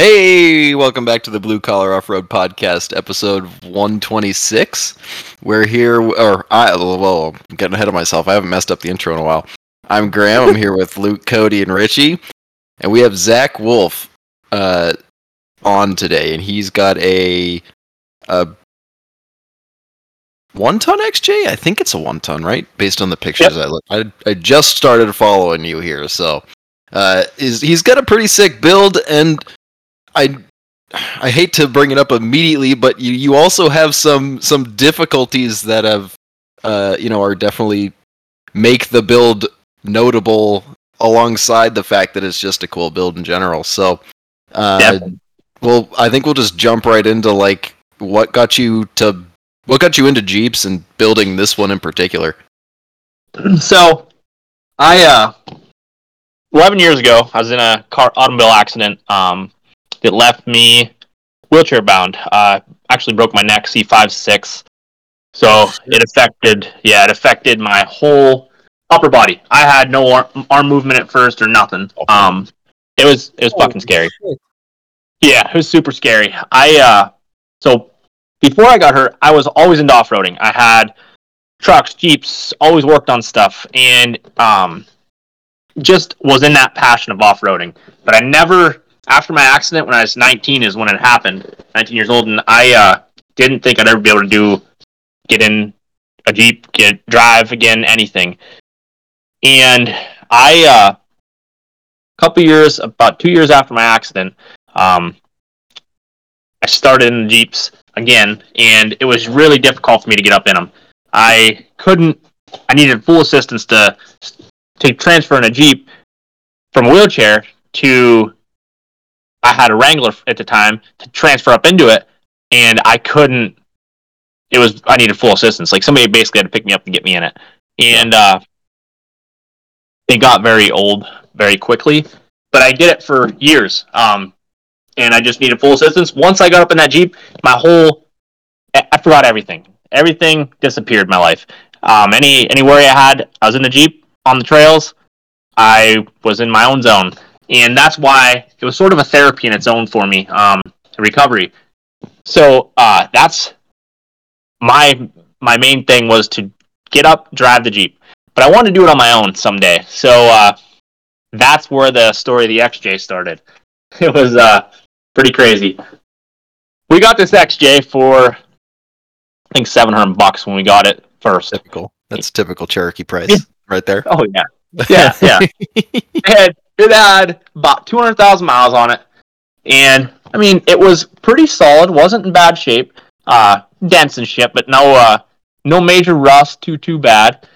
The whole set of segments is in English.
Hey, welcome back to the Blue Collar Off Road Podcast, episode 126. We're here, or I, well, I'm getting ahead of myself. I haven't messed up the intro in a while. I'm Graham. I'm here with Luke, Cody, and Richie, and we have Zach Wolfe uh, on today, and he's got a a one ton XJ. I think it's a one ton, right? Based on the pictures I look. I I just started following you here, so uh, is he's got a pretty sick build and I I hate to bring it up immediately, but you, you also have some some difficulties that have uh, you know are definitely make the build notable alongside the fact that it's just a cool build in general. So uh, well, I think we'll just jump right into like what got you to what got you into Jeeps and building this one in particular. So, I uh, 11 years ago, I was in a car automobile accident. Um, that left me wheelchair bound. Uh, actually broke my neck, C5 6. So it affected, yeah, it affected my whole upper body. I had no arm, arm movement at first or nothing. Um, it was it was oh, fucking scary. Shit. Yeah, it was super scary. I uh, so before I got hurt, I was always into off roading. I had trucks, jeeps, always worked on stuff, and um, just was in that passion of off roading. But I never after my accident when I was 19 is when it happened. 19 years old, and I uh, didn't think I'd ever be able to do get in a jeep, get drive again, anything. And I, a uh, couple years, about two years after my accident, um, I started in the jeeps again, and it was really difficult for me to get up in them. I couldn't. I needed full assistance to to transfer in a jeep from a wheelchair to I had a Wrangler at the time to transfer up into it, and I couldn't. It was I needed full assistance. Like somebody basically had to pick me up and get me in it, and uh, it got very old very quickly. But I did it for years, um, and I just needed full assistance. Once I got up in that jeep, my whole I forgot everything. Everything disappeared my life. Um, any any worry I had, I was in the jeep on the trails. I was in my own zone and that's why it was sort of a therapy in its own for me, um, recovery. So uh, that's my my main thing was to get up, drive the jeep, but I wanted to do it on my own someday. So uh, that's where the story of the XJ started. It was uh, pretty crazy. We got this XJ for I think seven hundred bucks when we got it first. Typical. That's typical Cherokee price right there. Oh yeah, yeah, yeah. and it had about 200,000 miles on it. And, I mean, it was pretty solid, wasn't in bad shape. Uh, dense and shit, but no, uh, no major rust, too, too bad.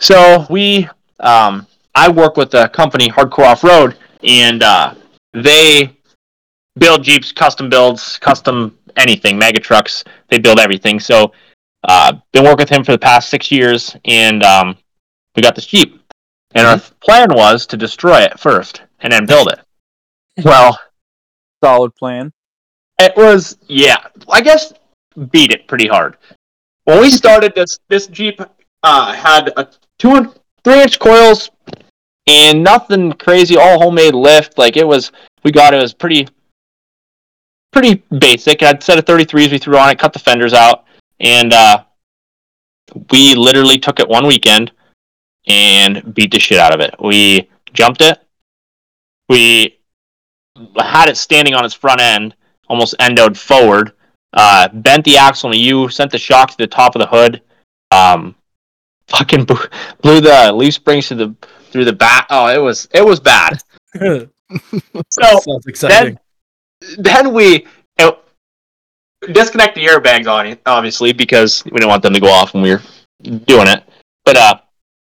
So we, um, I work with a company, Hardcore Off Road, and uh, they build Jeeps, custom builds, custom anything, mega trucks. They build everything. So, uh, been working with him for the past six years, and um, we got this Jeep. And our mm-hmm. plan was to destroy it first and then build it. Well, solid plan. It was, yeah, I guess beat it pretty hard. When we started this, this Jeep uh, had a two and three inch coils and nothing crazy, all homemade lift. Like it was, we got it, it was pretty, pretty basic. I had set of 33s we threw on it, cut the fenders out, and uh, we literally took it one weekend and beat the shit out of it. We jumped it. We had it standing on its front end, almost endoed forward. Uh, bent the axle in a U, sent the shock to the top of the hood. Um, fucking blew the leaf springs through the through the back. Oh, it was it was bad. so sounds exciting. Then, then we it, disconnect the airbags on it, obviously because we didn't want them to go off when we were doing it. But uh,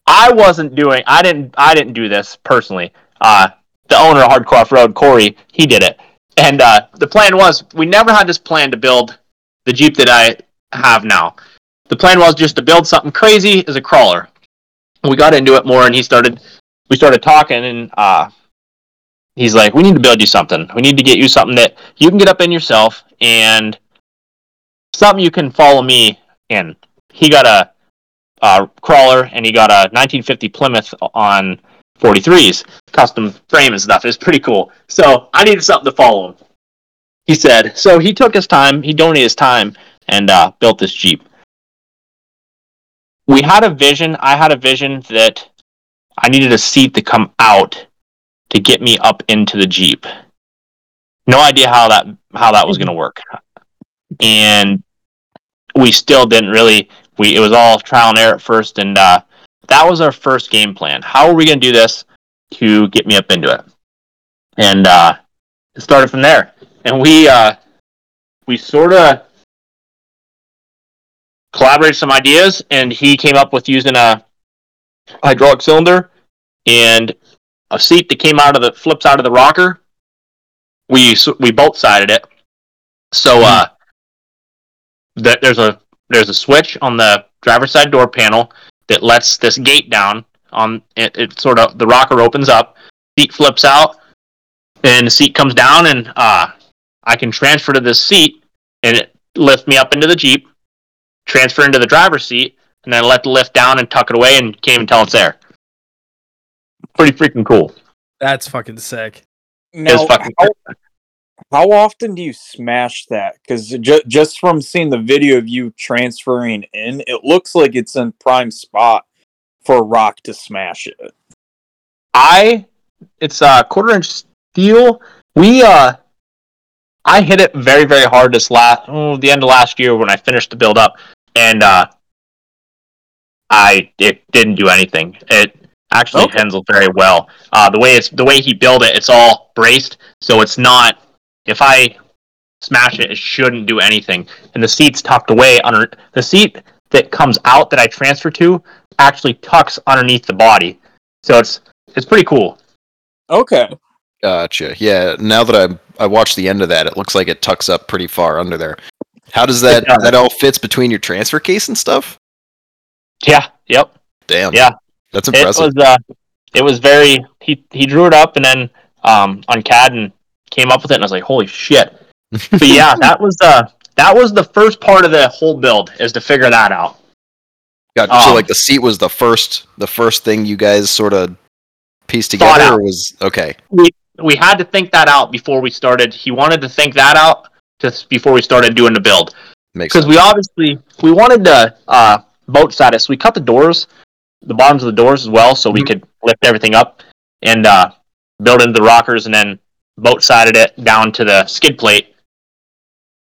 I wasn't doing. I didn't. I didn't do this personally. Uh, the owner of Hardcore Road, Corey, he did it. And uh, the plan was we never had this plan to build the Jeep that I have now. The plan was just to build something crazy as a crawler. We got into it more, and he started. We started talking, and uh, he's like, "We need to build you something. We need to get you something that you can get up in yourself, and something you can follow me in." He got a uh, crawler, and he got a 1950 Plymouth on 43s, custom frame and stuff. It's pretty cool. So I needed something to follow him. He said, so he took his time, he donated his time, and uh, built this Jeep. We had a vision. I had a vision that I needed a seat to come out to get me up into the Jeep. No idea how that how that was going to work, and we still didn't really. We it was all trial and error at first, and uh, that was our first game plan. How are we going to do this to get me up into it? And uh, it started from there. And we uh, we sort of collaborated some ideas, and he came up with using a hydraulic cylinder and a seat that came out of the flips out of the rocker. We we both sided it, so uh, that there's a there's a switch on the driver's side door panel that lets this gate down. On it, it sort of the rocker opens up, seat flips out, and the seat comes down, and uh, I can transfer to this seat, and it lifts me up into the jeep, transfer into the driver's seat, and then let the lift down and tuck it away, and can't even tell it's there. Pretty freaking cool. That's fucking sick. Now, fucking how, how often do you smash that? Because ju- just from seeing the video of you transferring in, it looks like it's in prime spot for a rock to smash it. I it's a uh, quarter inch steel. We uh I hit it very very hard this last oh, the end of last year when I finished the build up and uh I it didn't do anything. It actually Okay. handles very well. Uh the way it's the way he built it, it's all braced, so it's not if I smash it, it shouldn't do anything. And the seat's tucked away under the seat that comes out that I transfer to actually tucks underneath the body. So it's it's pretty cool. Okay. Gotcha. Yeah. Now that I I watched the end of that, it looks like it tucks up pretty far under there. How does that does. that all fits between your transfer case and stuff? Yeah. Yep. Damn. Yeah. That's It impressive. was uh, it was very he he drew it up and then um on CAD and came up with it and I was like, holy shit. But yeah, that was uh that was the first part of the whole build is to figure that out. Gotcha. so um, like the seat was the first the first thing you guys sort of pieced together, or was okay? We we had to think that out before we started. He wanted to think that out just before we started doing the build. Makes because we obviously we wanted to uh, boat side it, so we cut the doors, the bottoms of the doors as well, so we Mhm. could lift everything up and uh, build into the rockers, and then boat sided it down to the skid plate.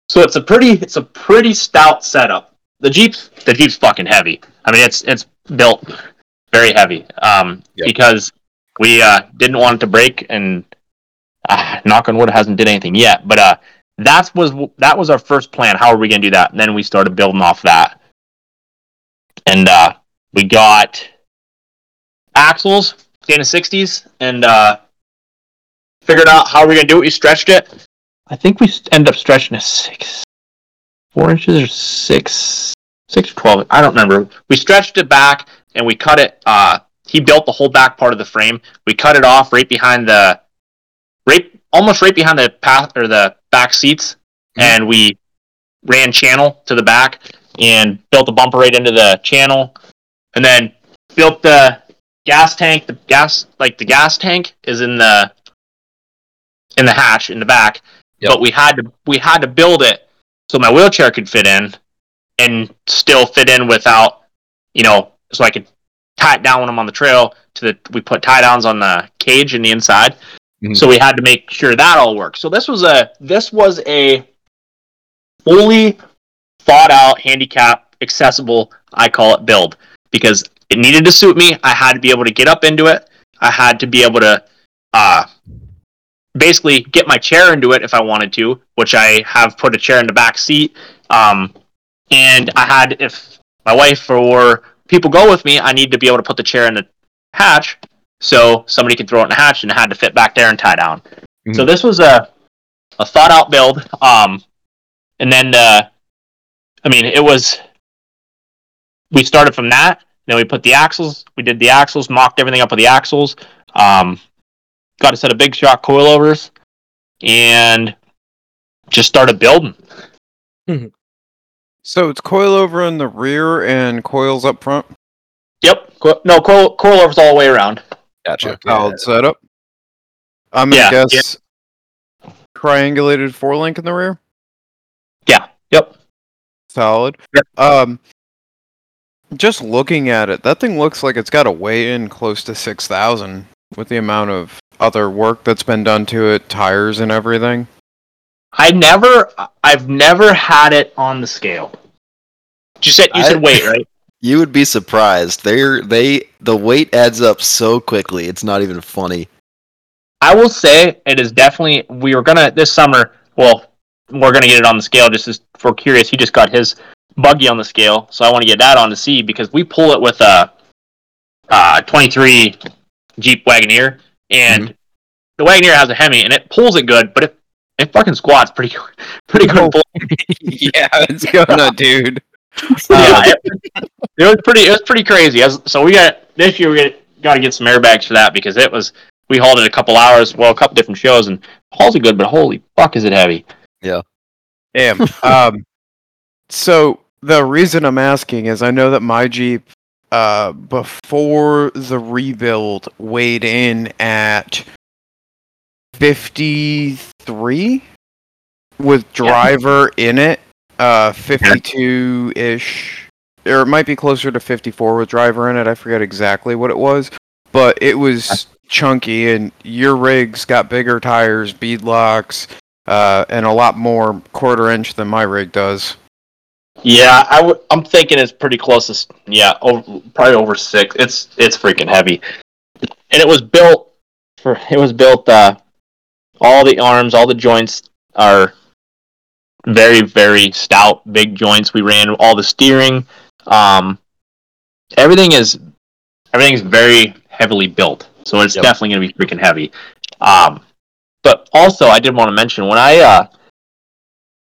So it's a pretty it's a pretty stout setup. The Jeep's the Jeep's fucking heavy. I mean it's it's built very heavy um, Yep. because we uh, didn't want it to break and uh, knock on wood it hasn't did anything yet, but uh, that was that was our first plan. How are we gonna do that? And then we started building off that, and uh, we got axles, the sixties, and uh, figured out how we are gonna do it. We stretched it. I think we end up stretching it six, four inches or six, six or twelve. I don't remember. We stretched it back and we cut it. Uh, he built the whole back part of the frame. We cut it off right behind the, right almost right behind the path or the back seats, Mhm. and we ran channel to the back and built a bumper right into the channel, and then built the gas tank. The gas like the gas tank is in the in the hatch in the back, Yep. but we had to we had to build it so my wheelchair could fit in and still fit in without you know so I could tie it down when I'm on the trail to the we put tie downs on the cage in the inside. Mhm. So we had to make sure that all worked. So this was a this was a fully thought out handicap accessible I call it build because it needed to suit me. I had to be able to get up into it. I had to be able to uh basically get my chair into it if I wanted to, which I have put a chair in the back seat. Um, and I had, if my wife or people go with me, I need to be able to put the chair in the hatch so somebody could throw it in the hatch and it had to fit back there and tie down. So Mhm. this was a a thought out build. Um, and then uh, I mean it was we started from that. Then we put the axles. We did the axles, mocked everything up with the axles. Um, got a set of big shot coilovers, and just started building. So it's coilover in the rear and coils up front. Yep. Co- no, coil coilovers all the way around. Gotcha. solid setup. I'm gonna Yeah, guess triangulated four link in the rear. Yeah. Yep. Solid. Yep. Um, just looking at it, that thing looks like it's got a weigh in close to six thousand with the amount of other work that's been done to it, tires and everything. I never, I've never had it on the scale. You said you I- said weight, right? You would be surprised. They're they the weight adds up so quickly. It's not even funny. I will say it is definitely. We were gonna this summer. Well, we're gonna get it on the scale. Just as for curious, he just got his buggy on the scale, so I want to get that on to see because we pull it with a uh, 23 Jeep Wagoneer, and the Wagoneer has a Hemi, and it pulls it good, but it it fucking squats pretty pretty good. pull. yeah, it's gonna, dude. yeah, it, it was pretty. It was pretty crazy. As, so we got this year. We got to get some airbags for that because it was. We hauled it a couple hours. Well, a couple different shows, and hauls it good, but holy fuck, is it heavy? Yeah. Damn. um, so the reason I'm asking is I know that my Jeep, uh, before the rebuild, weighed in at 53 with driver in it, uh, 52 ish, or it might be closer to 54 with driver in it. I forget exactly what it was, but it was chunky, and your rig's got bigger tires, bead locks, uh, and a lot more quarter inch than my rig does. Yeah, I w- I'm thinking it's pretty close. To, yeah, over, probably over six. It's it's freaking heavy, and it was built for. It was built. Uh, all the arms, all the joints are very very stout, big joints. We ran all the steering. Um, everything is everything is very heavily built, so it's Yep. definitely going to be freaking heavy. Um, but also, I did want to mention when I uh,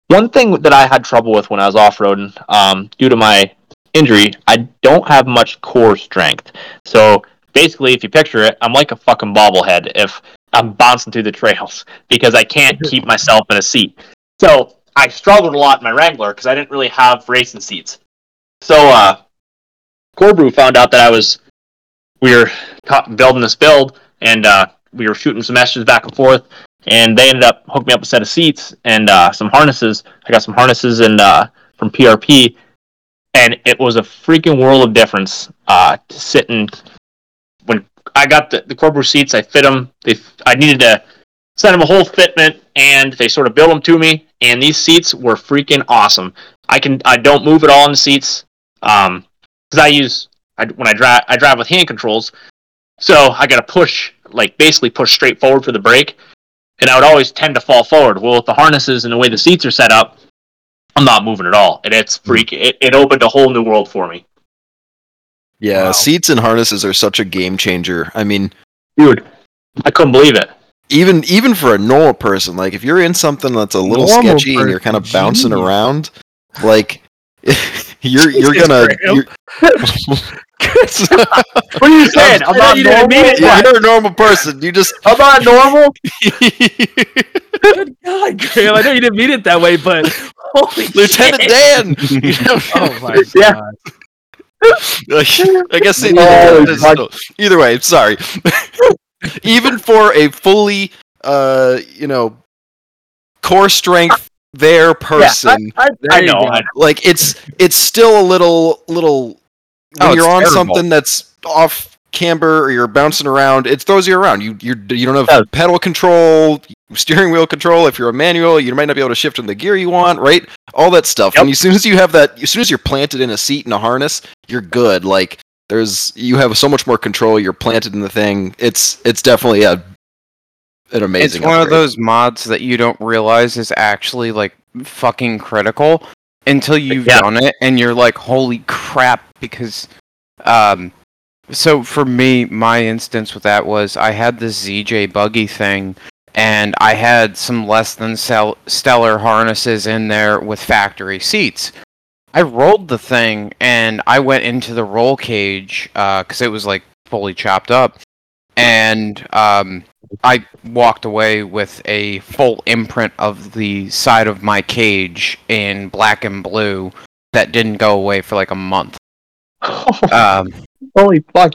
one thing that I had trouble with when I was off roading, um, due to my injury, I don't have much core strength. So basically, if you picture it, I'm like a fucking bobblehead if I'm bouncing through the trails because I can't keep myself in a seat. So I struggled a lot in my Wrangler because I didn't really have racing seats. So uh, Corbeau found out that I was we were building this build and uh, we were shooting some messages back and forth and they ended up hooking me up a set of seats and uh, some harnesses. I got some harnesses and uh, from PRP, and it was a freaking world of difference uh, to sit in. When I got the the Corbeau seats, I fit them. They I needed to send them a whole fitment, and they sort of built them to me. And these seats were freaking awesome. I can I don't move at all in the seats because I use I, when I drive I drive with hand controls, so I got to push like basically push straight forward for the brake and I would always tend to fall forward. Well, with the harnesses and the way the seats are set up, I'm not moving at all, and it's hmm. freak. It, it opened a whole new world for me, Yeah, Wow. seats and harnesses are such a game changer. I mean, dude. I couldn't believe it. even even for a normal person, like if you're in something that's a little Normal sketchy and you're kind of bouncing jeez. around, like you're you're Jesus, gonna. You're, What are you saying? I'm I not you didn't mean normal. it. Yeah, you're a normal person. You just I'm not normal. Good God, Graham. I know you didn't mean it that way, but holy Lieutenant shit. Dan. Oh my Yeah. god. I guess it, it is- fuck. either way. Sorry. Even for a fully, uh, you know, core strength there person, I, There I know. like it's it's still a little little. Oh, when Oh, you're on terrible. something that's off camber or you're bouncing around, it throws you around. You you're, you don't have Yeah. pedal control, steering wheel control. If you're a manual, you might not be able to shift in the gear you want, right? All that stuff. Yep. And as soon as you have that, as soon as you're planted in a seat and a harness, you're good. Like there's you have so much more control. You're planted in the thing. It's it's definitely a an amazing. it's one of those mods that you don't realize is actually like fucking critical until you've Yeah. done it and you're like holy crap because um so for me my instance with that was i had this zj buggy thing and i had some less than sell- stellar harnesses in there with factory seats i rolled the thing and i went into the roll cage because it was like fully chopped up and um I walked away with a full imprint of the side of my cage in black and blue that didn't go away for like a month. Um, Holy fuck!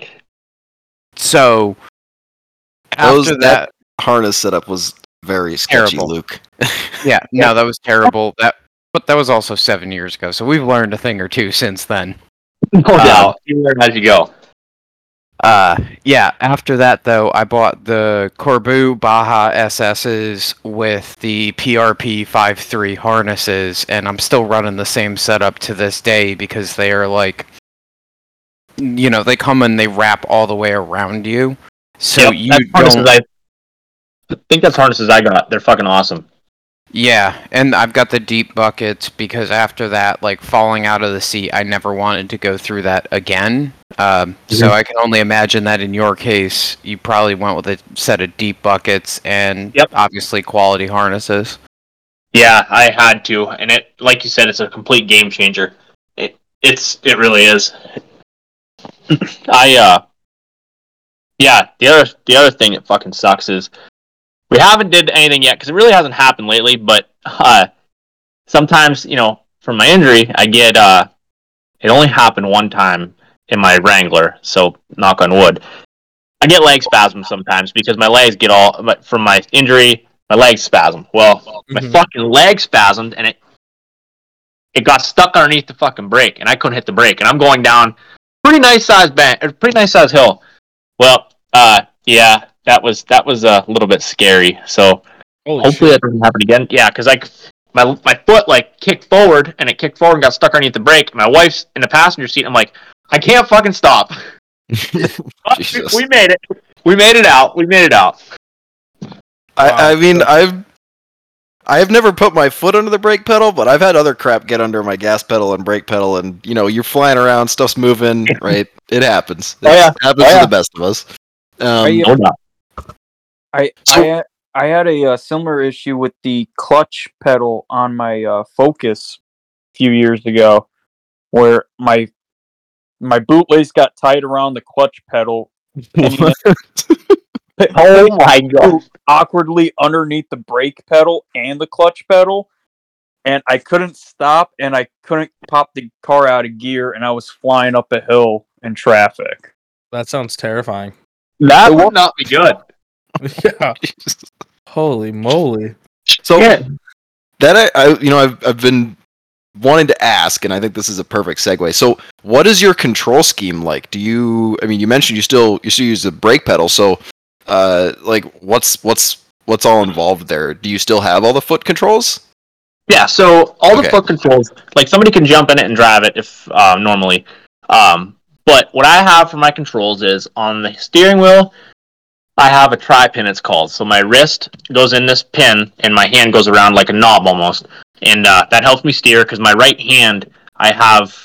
so Those- after that- that, Harness setup was very sketchy, Terrible. Luke. yeah, no, that was terrible. That, but that was also seven years ago, so we've learned a thing or two since then. No Uh, doubt. You learn as you go. Uh, yeah. After that, though, I bought the Corbeau Baja SSs with the PRP 5.3 harnesses, and I'm still running the same setup to this day because they are like, you know, they come and they wrap all the way around you, so Yep, you don't. I, I think that's harnesses I got. They're fucking awesome. Yeah, and I've got the deep buckets because after that, like falling out of the seat, I never wanted to go through that again. Um, So Mhm. I can only imagine that in your case, you probably went with a set of deep buckets and Yep. obviously quality harnesses. Yeah, I had to, and it, like you said, it's a complete game changer. It, it's, it really is. I, uh, yeah. The other, the other thing that fucking sucks is we haven't did anything yet because it really hasn't happened lately. But uh, sometimes, you know, from my injury, I get, uh, it only happened one time in my Wrangler, so knock on wood. I get leg spasms sometimes because my legs get all my- from my injury. My legs spasm. Well, my Mhm. fucking leg spasmed and it it got stuck underneath the fucking brake and I couldn't hit the brake and I'm going down pretty nice size bank pretty nice size hill. Well, uh yeah, that was that was a little bit scary. So Holy hopefully shit. that doesn't happen again. Yeah, because like my my foot like kicked forward and it kicked forward and got stuck underneath the brake. My wife's in the passenger seat. I'm like, I can't fucking stop. We, made it. We made it out. We made it out. I, I mean, I've I've never put my foot under the brake pedal, but I've had other crap get under my gas pedal and brake pedal, and you know, you're flying around, stuff's moving, right? It happens. Oh, yeah. Happens Oh, to the best of us. Um, I- No doubt. I So- I, had, I had a uh, similar issue with the clutch pedal on my uh, Focus a few years ago, where my my bootlace got tied around the clutch pedal. and Oh my god. awkwardly underneath the brake pedal and the clutch pedal, and I couldn't stop, and I couldn't pop the car out of gear, and I was flying up a hill in traffic. That sounds terrifying. That would not be good. yeah. Holy moly. so Yeah. that I, I, you know, I've I've been wanting to ask, and I think this is a perfect segue. So, what is your control scheme like? Do you? I mean, you mentioned you still you still use the brake pedal, so uh, like, what's what's what's all involved there? Do you still have all the foot controls? Yeah, so all the foot controls, like somebody can jump in it and drive it if uh, normally. Um, but what I have for my controls is on the steering wheel, I have a tri pin. It's called. So my wrist goes in this pin, and my hand goes around like a knob almost, and uh, that helps me steer because my right hand, I have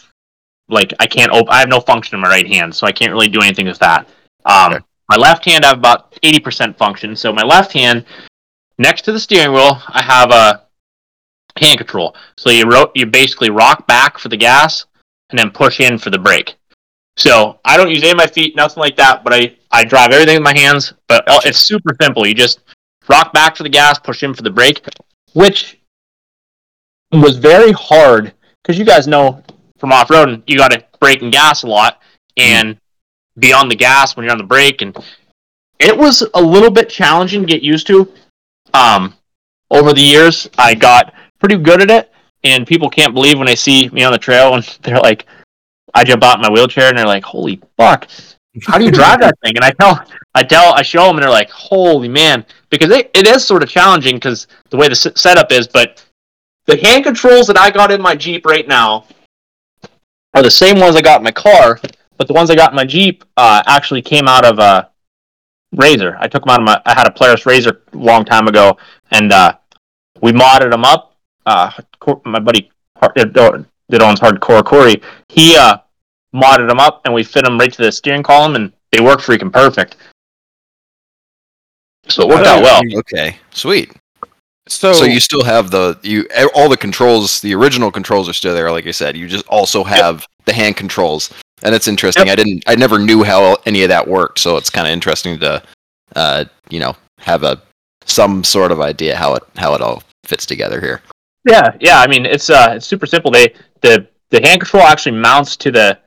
like I can't open. I have no function in my right hand, so I can't really do anything with that. Um, Okay. My left hand, I have about eighty percent function. So my left hand, next to the steering wheel, I have a hand control. So you ro- you basically rock back for the gas and then push in for the brake. So I don't use any of my feet, nothing like that. But I I drive everything with my hands. But all- it's super simple. You just rock back for the gas, push in for the brake, which was very hard because you guys know from off roading you got to brake and gas a lot and be on the gas when you're on the brake and it was a little bit challenging to get used to. Um, over the years, I got pretty good at it, and people can't believe when they see me on the trail and they're like, I jump out in my wheelchair and they're like, "Holy fuck, how do you drive that thing?" And I tell, I tell, I show them, and they're like, "Holy man," because it, it is sort of challenging because the way the s- setup is. But the hand controls that I got in my Jeep right now are the same ones I got in my car, but the ones I got in my Jeep uh, actually came out of a Razor. I took them out of my. I had a Polaris Razor a long time ago, and uh, we modded them up. Uh, my buddy Har- uh, that owns Hardcore Corey, he uh, modded them up, and we fit them right to the steering column, and they work freaking perfect. So it worked out well. Okay, sweet. So, So you still have the you all the controls. The original controls are still there, like I said. You just also have the hand controls, and it's interesting. Yep. I didn't, I never knew how any of that worked, so it's kind of interesting to, uh, you know, have a some sort of idea how it how it all fits together here. Yeah, yeah. I mean, it's uh, it's super simple. They the the hand control actually mounts to the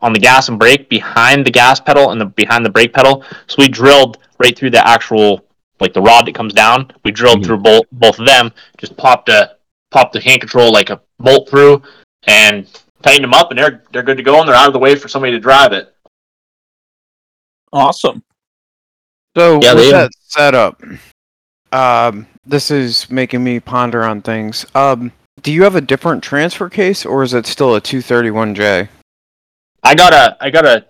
on the gas and brake behind the gas pedal and the behind the brake pedal. So we drilled right through the actual like the rod that comes down. We drilled Mhm. through both both of them. Just popped a popped the hand control like a bolt through and tightened them up, and they're they're good to go, and they're out of the way for somebody to drive it. Awesome. So Yeah, with they- that setup, um, this is making me ponder on things. Um, do you have a different transfer case, or is it still a 231J? I got a I got a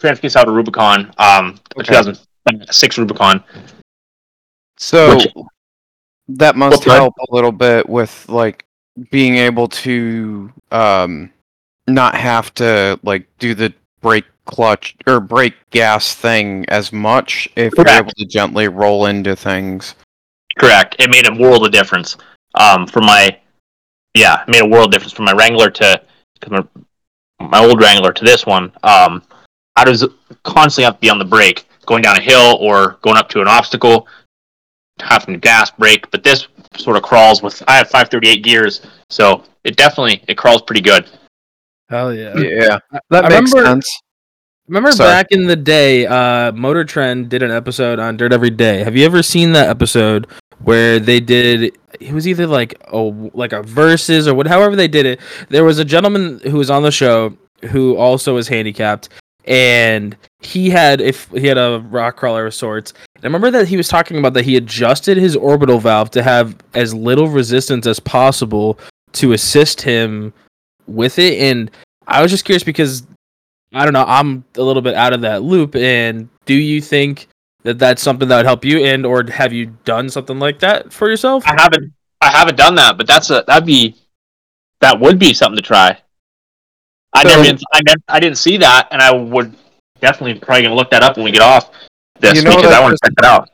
transfer case out of Rubicon, um, a Okay. 2006 Rubicon. So Which- that must help a little bit with like being able to um not have to like do the brake clutch or brake gas thing as much if you're able to gently roll into things. Correct. It made a world of difference. Um, for my, yeah, it made a world difference from my Wrangler to, to my, my old Wrangler to this one. Um, I was constantly have to be on the brake, going down a hill or going up to an obstacle, having to gas brake. But this sort of crawls with. I have 538 gears, so it definitely it crawls pretty good. Hell yeah. Yeah, I- that I makes remember- sense. Remember Sorry. back in the day, uh, Motor Trend did an episode on Dirt Every Day. Have you ever seen that episode where they did? It was either like a like a verses or what, however they did it. There was a gentleman who was on the show who also was handicapped, and he had if he had a rock crawler of sorts. And I remember that he was talking about that he adjusted his orbital valve to have as little resistance as possible to assist him with it. And I was just curious because I don't know. I'm a little bit out of that loop. And do you think that that's something that would help you, and or have you done something like that for yourself? I haven't I haven't done that, but that's a that'd be that would be something to try. I So- never didn't, I, never, I didn't see that, and I would definitely probably gonna look that up when we get off this You know because I I want to check it out.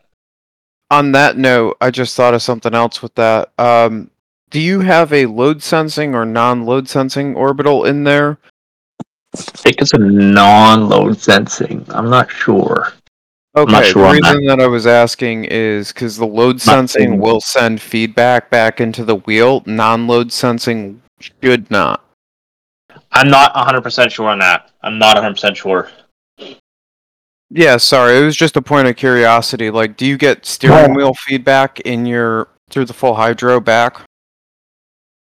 On that note, I just thought of something else with that. Um, do you have a load sensing or non-load sensing orbital in there? Think it's a non-load sensing. I'm not sure. Okay, not sure the on reason that. I was asking is because the load sensing saying- will send feedback back into the wheel. Non-load sensing should not. I'm not 100 percent sure on that. I'm not 100 percent sure. Yeah, sorry, it was just a point of curiosity. Like, do you get steering wheel feedback in your through the full hydro back?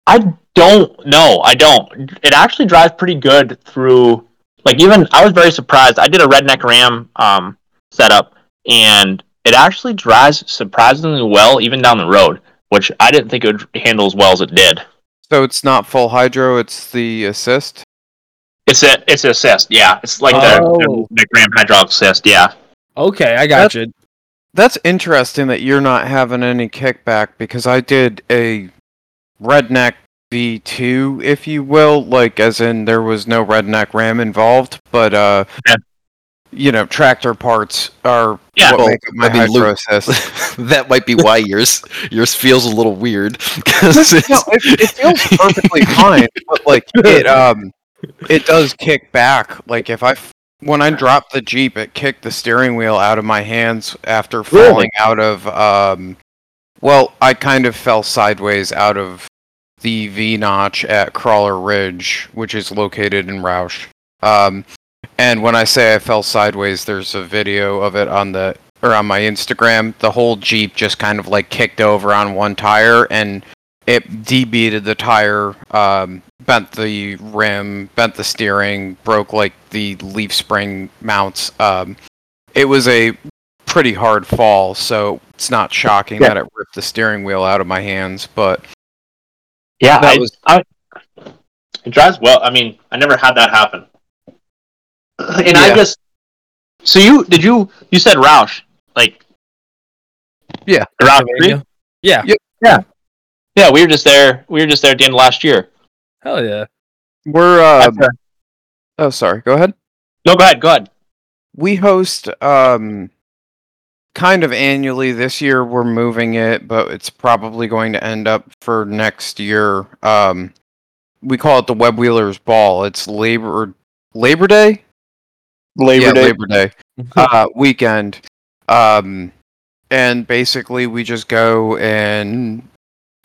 I don't know. I don't. It actually drives pretty good through. Like even I was very surprised. I did a redneck ram um, setup, and it actually drives surprisingly well even down the road, which I didn't think it would handle as well as it did. So it's not full hydro; it's the assist. It's a it's an assist. Yeah, it's like Oh. the, the ram hydraulic assist. Yeah. Okay, I got you. That's interesting that you're not having any kickback because I did a redneck V2, if you will, like as in there was no redneck ram involved, but uh, Yeah. you know, tractor parts are Yeah. what Well, make my I mean, hydro Luke- assist. that might be why yours yours feels a little weird. 'cause it's- no, it, it feels perfectly fine, but like it um, it does kick back. Like if I f- when I dropped the jeep, it kicked the steering wheel out of my hands after Really? falling out of um. Well, I kind of fell sideways out of the V notch at Crawler Ridge, which is located in Rausch. Um, and when I say I fell sideways, there's a video of it on the or on my Instagram. The whole Jeep just kind of like kicked over on one tire and it debeaded the tire, um, bent the rim, bent the steering, broke like the leaf spring mounts. Um, it was a pretty hard fall, so it's not shocking Yeah. that it ripped the steering wheel out of my hands. But Yeah, That I, was- I, it drives well. I mean, I never had that happen. And I just so you did you you said Rausch like Yeah. Rausch Pennsylvania? Yeah. Yeah, we were just there. We were just there at the end of last year. Hell yeah. we're uh, oh sorry, go ahead. no, go ahead. Go ahead. we host um kind of annually this year we're moving it but it's probably going to end up for next year. Um we call it the web wheelers ball. It's labor labor day? Labor yeah Day. labor day. Uh weekend. Um and basically we just go and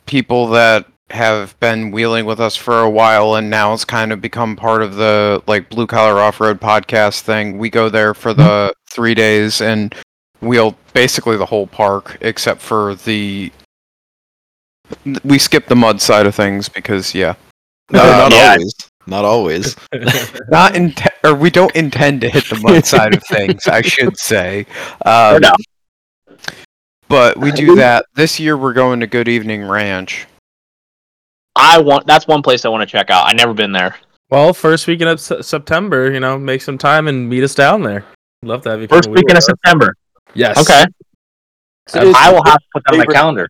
people that have been wheeling with us for a while, and now it's kind of become part of the like blue collar off road podcast thing. We go there for the three days and wheel basically the whole park except for the. We skip the mud side of things because yeah, No, Uh, not yeah. always. Not always. not int- or we don't intend to hit the mud side of things. I should say. Um, no. But we do that. This year we're going to Good Evening Ranch. I want. That's one place I want to check out. I've never been there. Well, first weekend of Se- September, you know, make some time and meet us down there. Love to have you. First weekend of with us. September. Yes. Okay. So I will have to put that on my calendar.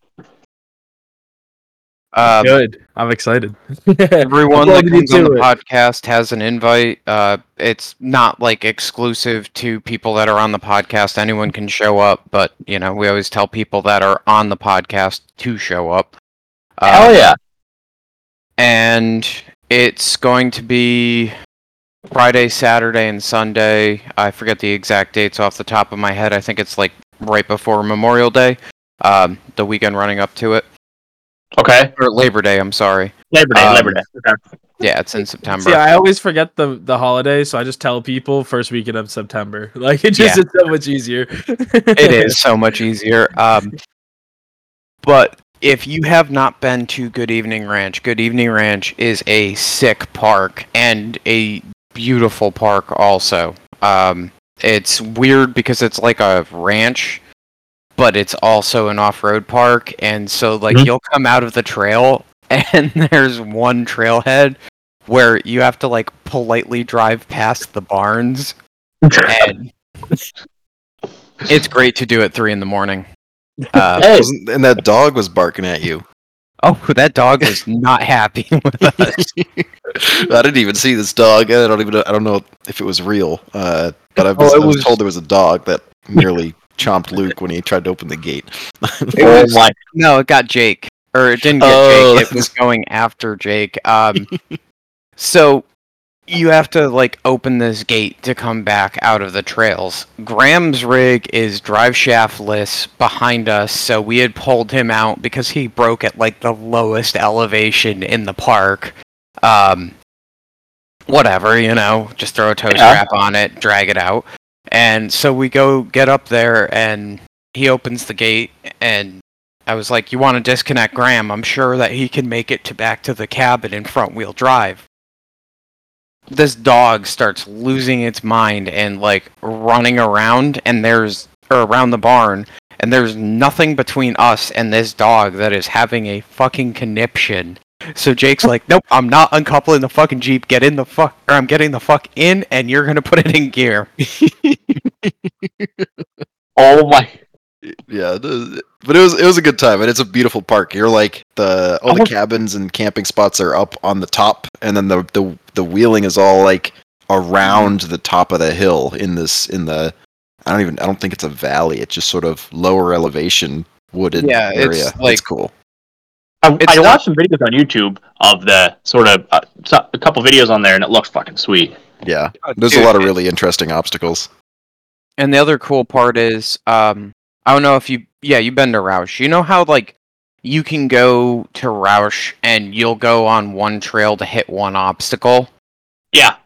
Um, Good. I'm excited. Everyone that comes on the it. podcast has an invite. Uh, it's not like exclusive to people that are on the podcast. Anyone can show up, but you know we always tell people that are on the podcast to show up. Um, Hell yeah. And it's going to be Friday, Saturday, and Sunday. I forget the exact dates off the top of my head. I think it's like right before Memorial Day, um, the weekend running up to it, Okay. or Labor Day. I'm sorry. Labor Day. Um, Labor Day. Okay. Yeah, it's in September. See, I always forget the the holiday, so I just tell people first weekend of September. Like it just Yeah. is so much easier. it is so much easier. Um, but if you have not been to Good Evening Ranch, Good Evening Ranch is a sick park and a beautiful park also. Um, it's weird because it's like a ranch, but it's also an off-road park, and so like Mhm. you'll come out of the trail and there's one trailhead where you have to like politely drive past the barns and it's great to do at three in the morning. Uh, Hey. And that dog was barking at you. Oh, that dog was not happy with us. I didn't even see this dog. I don't even. know- I don't know if it was real. Uh, but I was, Oh, I was was- told there was a dog that nearly chomped Luke when he tried to open the gate. It Oh was- my. No, it got Jake, or it didn't get Oh. Jake. It was going after Jake. Um, so you have to like open this gate to come back out of the trails. Graham's rig is drive shaftless behind us, so we had pulled him out because he broke at like the lowest elevation in the park. Um, whatever, you know, just throw a tow Yeah. strap on it, drag it out. And so we go get up there, and he opens the gate, and I was like, "You want to disconnect Graham? I'm sure that he can make it to back to the cabin in front wheel drive." This dog starts losing its mind and like running around, and there's or around the barn, and there's nothing between us and this dog that is having a fucking conniption. So Jake's like, "Nope, I'm not uncoupling the fucking jeep. Get in the fuck, or I'm getting the fuck in, and you're gonna put it in gear." Oh my. Yeah, the- but it was it was a good time, and it's a beautiful park. You're like the all the cabins and camping spots are up on the top, and then the the the wheeling is all like around the top of the hill in this in the. I don't even. I don't think it's a valley. It's just sort of lower elevation wooded Yeah, it's area. like- it's cool. I, It's I not- watched some videos on YouTube of the sort of uh, a couple videos on there, and it looks fucking sweet. Yeah, there's a lot of really interesting obstacles. And the other cool part is, um, I don't know if you, yeah, you've been to Rausch. You know how like you can go to Rausch and you'll go on one trail to hit one obstacle. Yeah.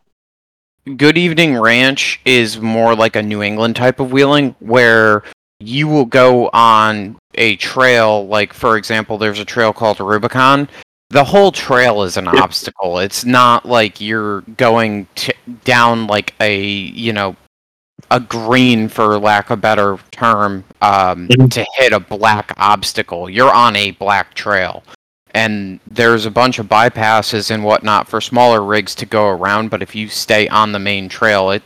Good Evening Ranch is more like a New England type of wheeling where you will go on a trail, like for example, there's a trail called Rubicon. The whole trail is an obstacle. It's not like you're going t- down like a, you know, a green for lack of a better term, um, Mhm. to hit a black obstacle. You're on a black trail and there's a bunch of bypasses and whatnot for smaller rigs to go around but if you stay on the main trail it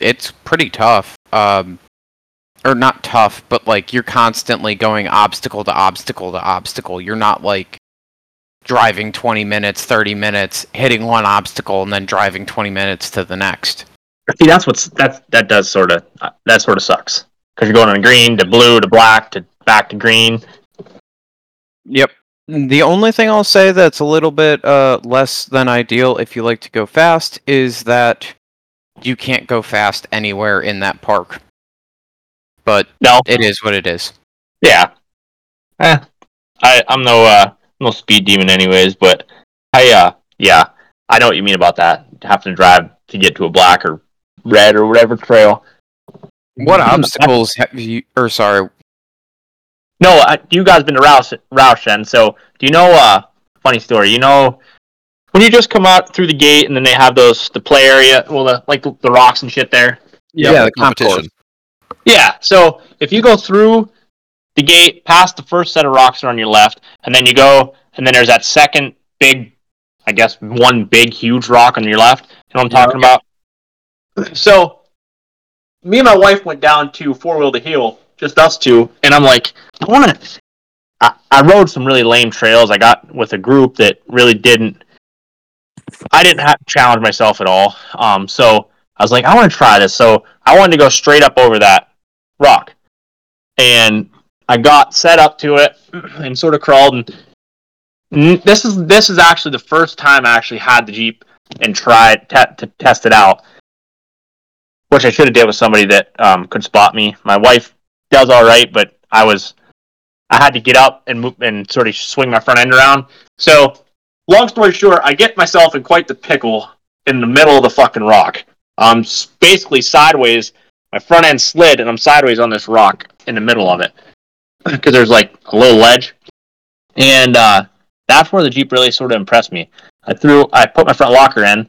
it's pretty tough um or not tough but like you're constantly going obstacle to obstacle to obstacle you're not like driving 20 minutes 30 minutes hitting one obstacle and then driving 20 minutes to the next See, that's what's that that does sort of uh, that sort of sucks because you're going on green to blue to black to back to green. Yep. The only thing I'll say that's a little bit uh, less than ideal if you like to go fast is that you can't go fast anywhere in that park. But No. it is what it is. Yeah. Eh. I I'm no uh no speed demon anyways. But I uh yeah, I know what you mean about that. Having to drive to get to a black or red or whatever trail. What obstacles have you? Or sorry, No, I, you guys been to Rausch, Roushen, so do you know? Uh, funny story. You know when you just come out through the gate and then they have those the play area, well, the like the rocks and shit there. Yeah, the competition. Yeah. So if you go through the gate, past the first set of rocks are on your left, and then you go, and then there's that second big, I guess one big huge rock on your left. You know what I'm talking about? So me and my wife went down to Four Wheel to Heel, just us two, and I'm like, I want to. I, I rode some really lame trails. I got with a group that really didn't. I didn't have to challenge myself at all. Um, so I was like, I want to try this. So I wanted to go straight up over that rock, and I got set up to it and sort of crawled. And this is this is actually the first time I actually had the Jeep and tried te- to test it out, which I should have did with somebody that um, could spot me. My wife does all right, but I was I had to get up and move and sort of swing my front end around. So long story short, I get myself in quite the pickle in the middle of the fucking rock. I'm basically sideways. My front end slid, and I'm sideways on this rock in the middle of it because there's like a little ledge, and uh, that's where the Jeep really sort of impressed me. I threw, I put my front locker in,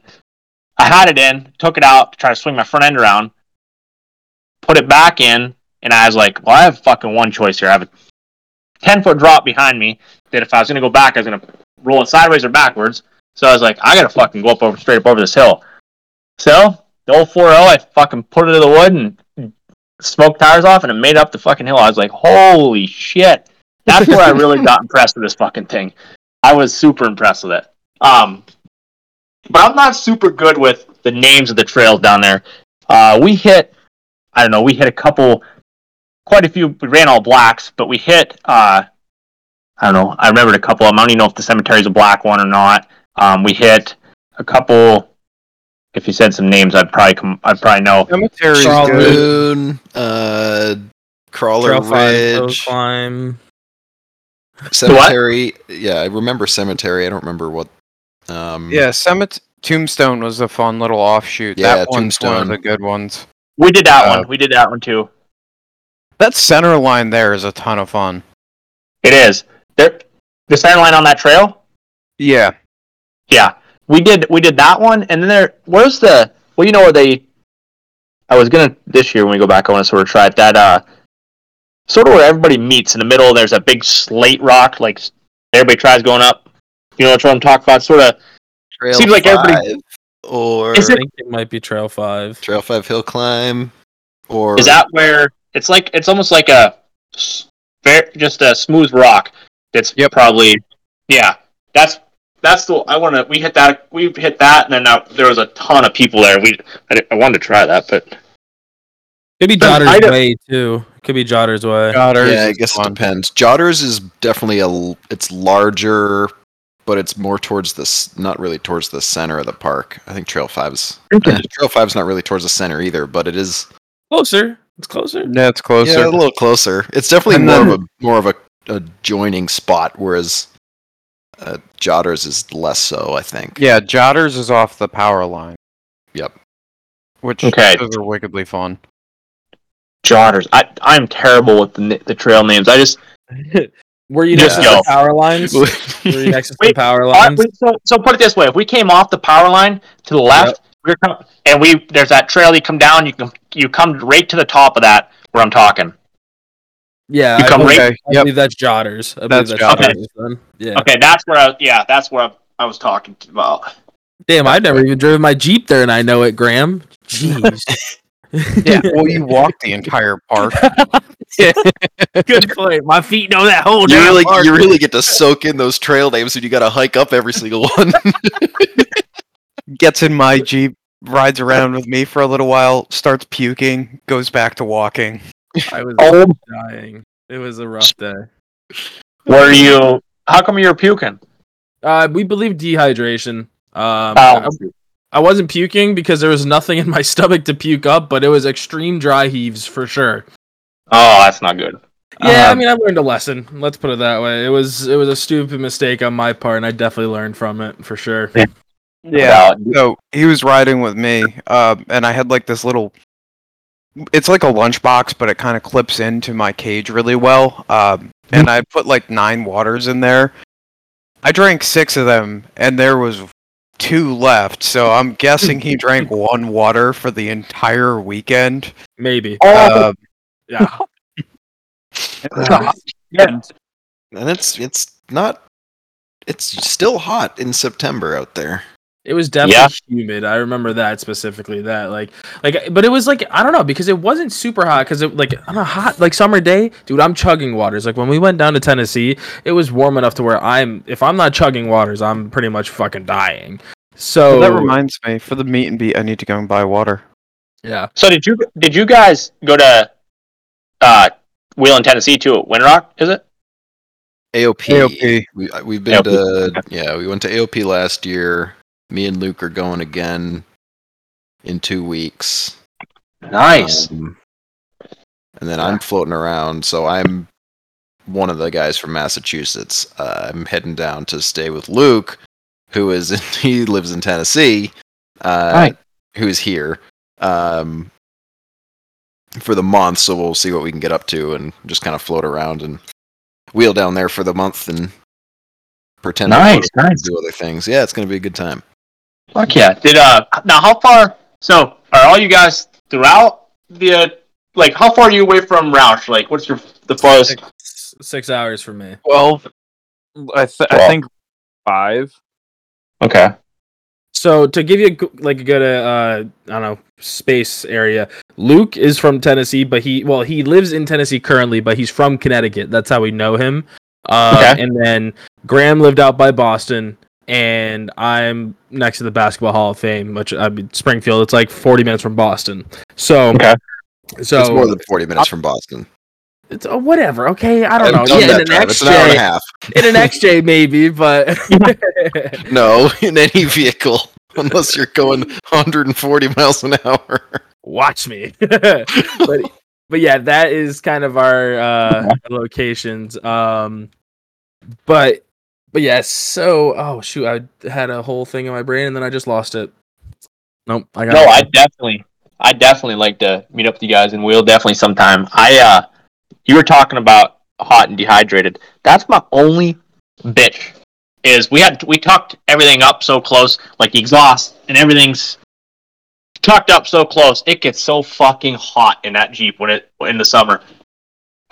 I had it in, took it out to try to swing my front end around, put it back in, and I was like, well, I have fucking one choice here. I have a ten foot drop behind me that if I was gonna go back, I was gonna roll it sideways or backwards. So I was like, I gotta fucking go up over straight up over this hill. So the old 4 I fucking put it to the wood and smoked tires off and it made up the fucking hill. I was like, holy shit. That's where I really got impressed with this fucking thing. I was super impressed with it. Um, but I'm not super good with the names of the trails down there. Uh, we hit, I don't know, we hit a couple, quite a few. We ran all blacks, but we hit, uh, I don't know, I remembered a couple of them. I don't even know if the cemetery's a black one or not. Um, we hit a couple. If you said some names, I'd probably come. I'd probably know. cemetery's Charlotte. good. Moon, uh, Crawler Trail Ridge, climb. Cemetery. Yeah, I remember Cemetery. I don't remember what. Um, Yeah, Summit Tombstone was a fun little offshoot. Yeah, that one's one of Tombstone. the good ones. We did that Uh, one. We did that one too. That center line there is a ton of fun. It is. There, the center line on that trail. Yeah, Yeah, we did. We did that one, and then there. Where's the? Well, you know where they. I was gonna this year when we go back. I want to sort of try it. That uh, sort of where everybody meets in the middle. There's a big slate rock. Like everybody tries going up. You know what I'm talking about? Sort of. Trail Seems like everybody- Five, or Is I it- think it might be Trail Five. Trail Five Hill Climb, or Is that where it's like? It's almost like a fair, just a smooth rock. That's Yep. probably. Yeah, that's that's the. I want to. We hit that. We hit that, and then uh, there was a ton of people there. We. I, I wanted to try that, but Could be I Jotter's Way too. Could be Jotter's Way. Goddard's yeah, I guess it depends. Jotters is definitely a. It's larger, but it's more towards this. Not really towards the center of the park. I think Trail Five's. Okay. Trail Five's not really towards the center either, but it is. Closer. It's closer. Yeah, it's closer. Yeah, a little closer. It's definitely And more then- of a more of a, a joining spot, whereas uh, Jotters is less so. I think. Yeah, Jotters is off the power line. Yep. Which Okay. those are wickedly fun. jotters. I I'm terrible with the the trail names. I just Were you Just next to the power lines? Were you next to the power lines? wait, so, so put it this way: if we came off the power line to the left, we're com- and we there's that trail you come down, you can you come right to the top of that where I'm talking. Yeah, You I, believe, right- Okay, I yep. believe that's Jotters. I believe That's that's, Jotters. Jotters. Then. Yeah. Okay, that's where I yeah, that's where I, I was talking about. Damn, I've never even driven my Jeep there, and I know it, Graham. Jeez. Yeah, well, you walk the entire park. Good point. My feet know that whole You really, park. you really get to soak in those trail names, and you got to hike up every single one. Gets in my Jeep, rides around with me for a little while, starts puking, goes back to walking. I was Oh, dying. It was a rough day. were you? How come you were puking? Uh, we believe dehydration. Um, Oh, I, I wasn't puking because there was nothing in my stomach to puke up, but it was extreme dry heaves for sure. oh, that's not good. Yeah, I Um, mean, I learned a lesson. Let's put it that way. It was it was a stupid mistake on my part, and I definitely learned from it for sure. Yeah. Yeah. So he was riding with me, um, and I had like this little. It's like a lunchbox, but it kind of clips into my cage really well. Um, and I put like nine waters in there. I drank six of them, and there was two left. So I'm guessing he drank one water for the entire weekend. Maybe. Uh, Yeah. Yeah. and it's it's not. It's still hot in September out there. It was definitely Yeah. humid. I remember that specifically. That like, like, but it was like I don't know because it wasn't super hot because it like on a hot like summer day, dude. I'm chugging waters. Like when we went down to Tennessee, it was warm enough to where I'm if I'm not chugging waters, I'm pretty much fucking dying. So that reminds me, for the meet and beat, I need to go and buy water. yeah, So did you did you guys go to uh Wheeling, Tennessee too? Windrock, is it? AOP. AOP. We we've been AOP. to yeah we went to AOP last year. Me and Luke are going again in two weeks. Nice. Um, and then I'm floating around, so I'm one of the guys from Massachusetts. Uh, I'm heading down to stay with Luke, who is in, he lives in Tennessee, uh, Right. who's here um, for the month. So we'll see what we can get up to and just kind of float around and wheel down there for the month and pretend to Nice, nice. do other things. Yeah, it's gonna be a good time. Fuck yeah. Did uh now how far? So are all you guys throughout the uh, like how far are you away from Rausch? Like what's your the farthest? six, six hours for me. Twelve. I, th- I think five. Okay. So to give you like a good uh I don't know space area, Luke is from Tennessee, but he well he lives in Tennessee currently, but he's from Connecticut. That's how we know him. Uh, Okay. And then Graham lived out by Boston, and I'm next to the Basketball Hall of Fame, which I mean Springfield. It's like 40 minutes from Boston. So Okay. So it's more than 40 minutes from Boston. it's uh, whatever. Okay, I don't I've know. Yeah, in an drive. It's an hour and a XJ, half. in an XJ maybe, but No, in any vehicle, unless you're going 140 miles an hour. watch me. but but yeah, that is kind of our uh locations. Um but but yeah, so oh shoot, I had a whole thing in my brain and then I just lost it. Nope, I got No, it. I definitely I definitely like to meet up with you guys and we'll definitely sometime. I uh you were talking about hot and dehydrated. That's my only bitch. Is we had we tucked everything up so close, like the exhaust and everything's tucked up so close. It gets so fucking hot in that Jeep when it in the summer.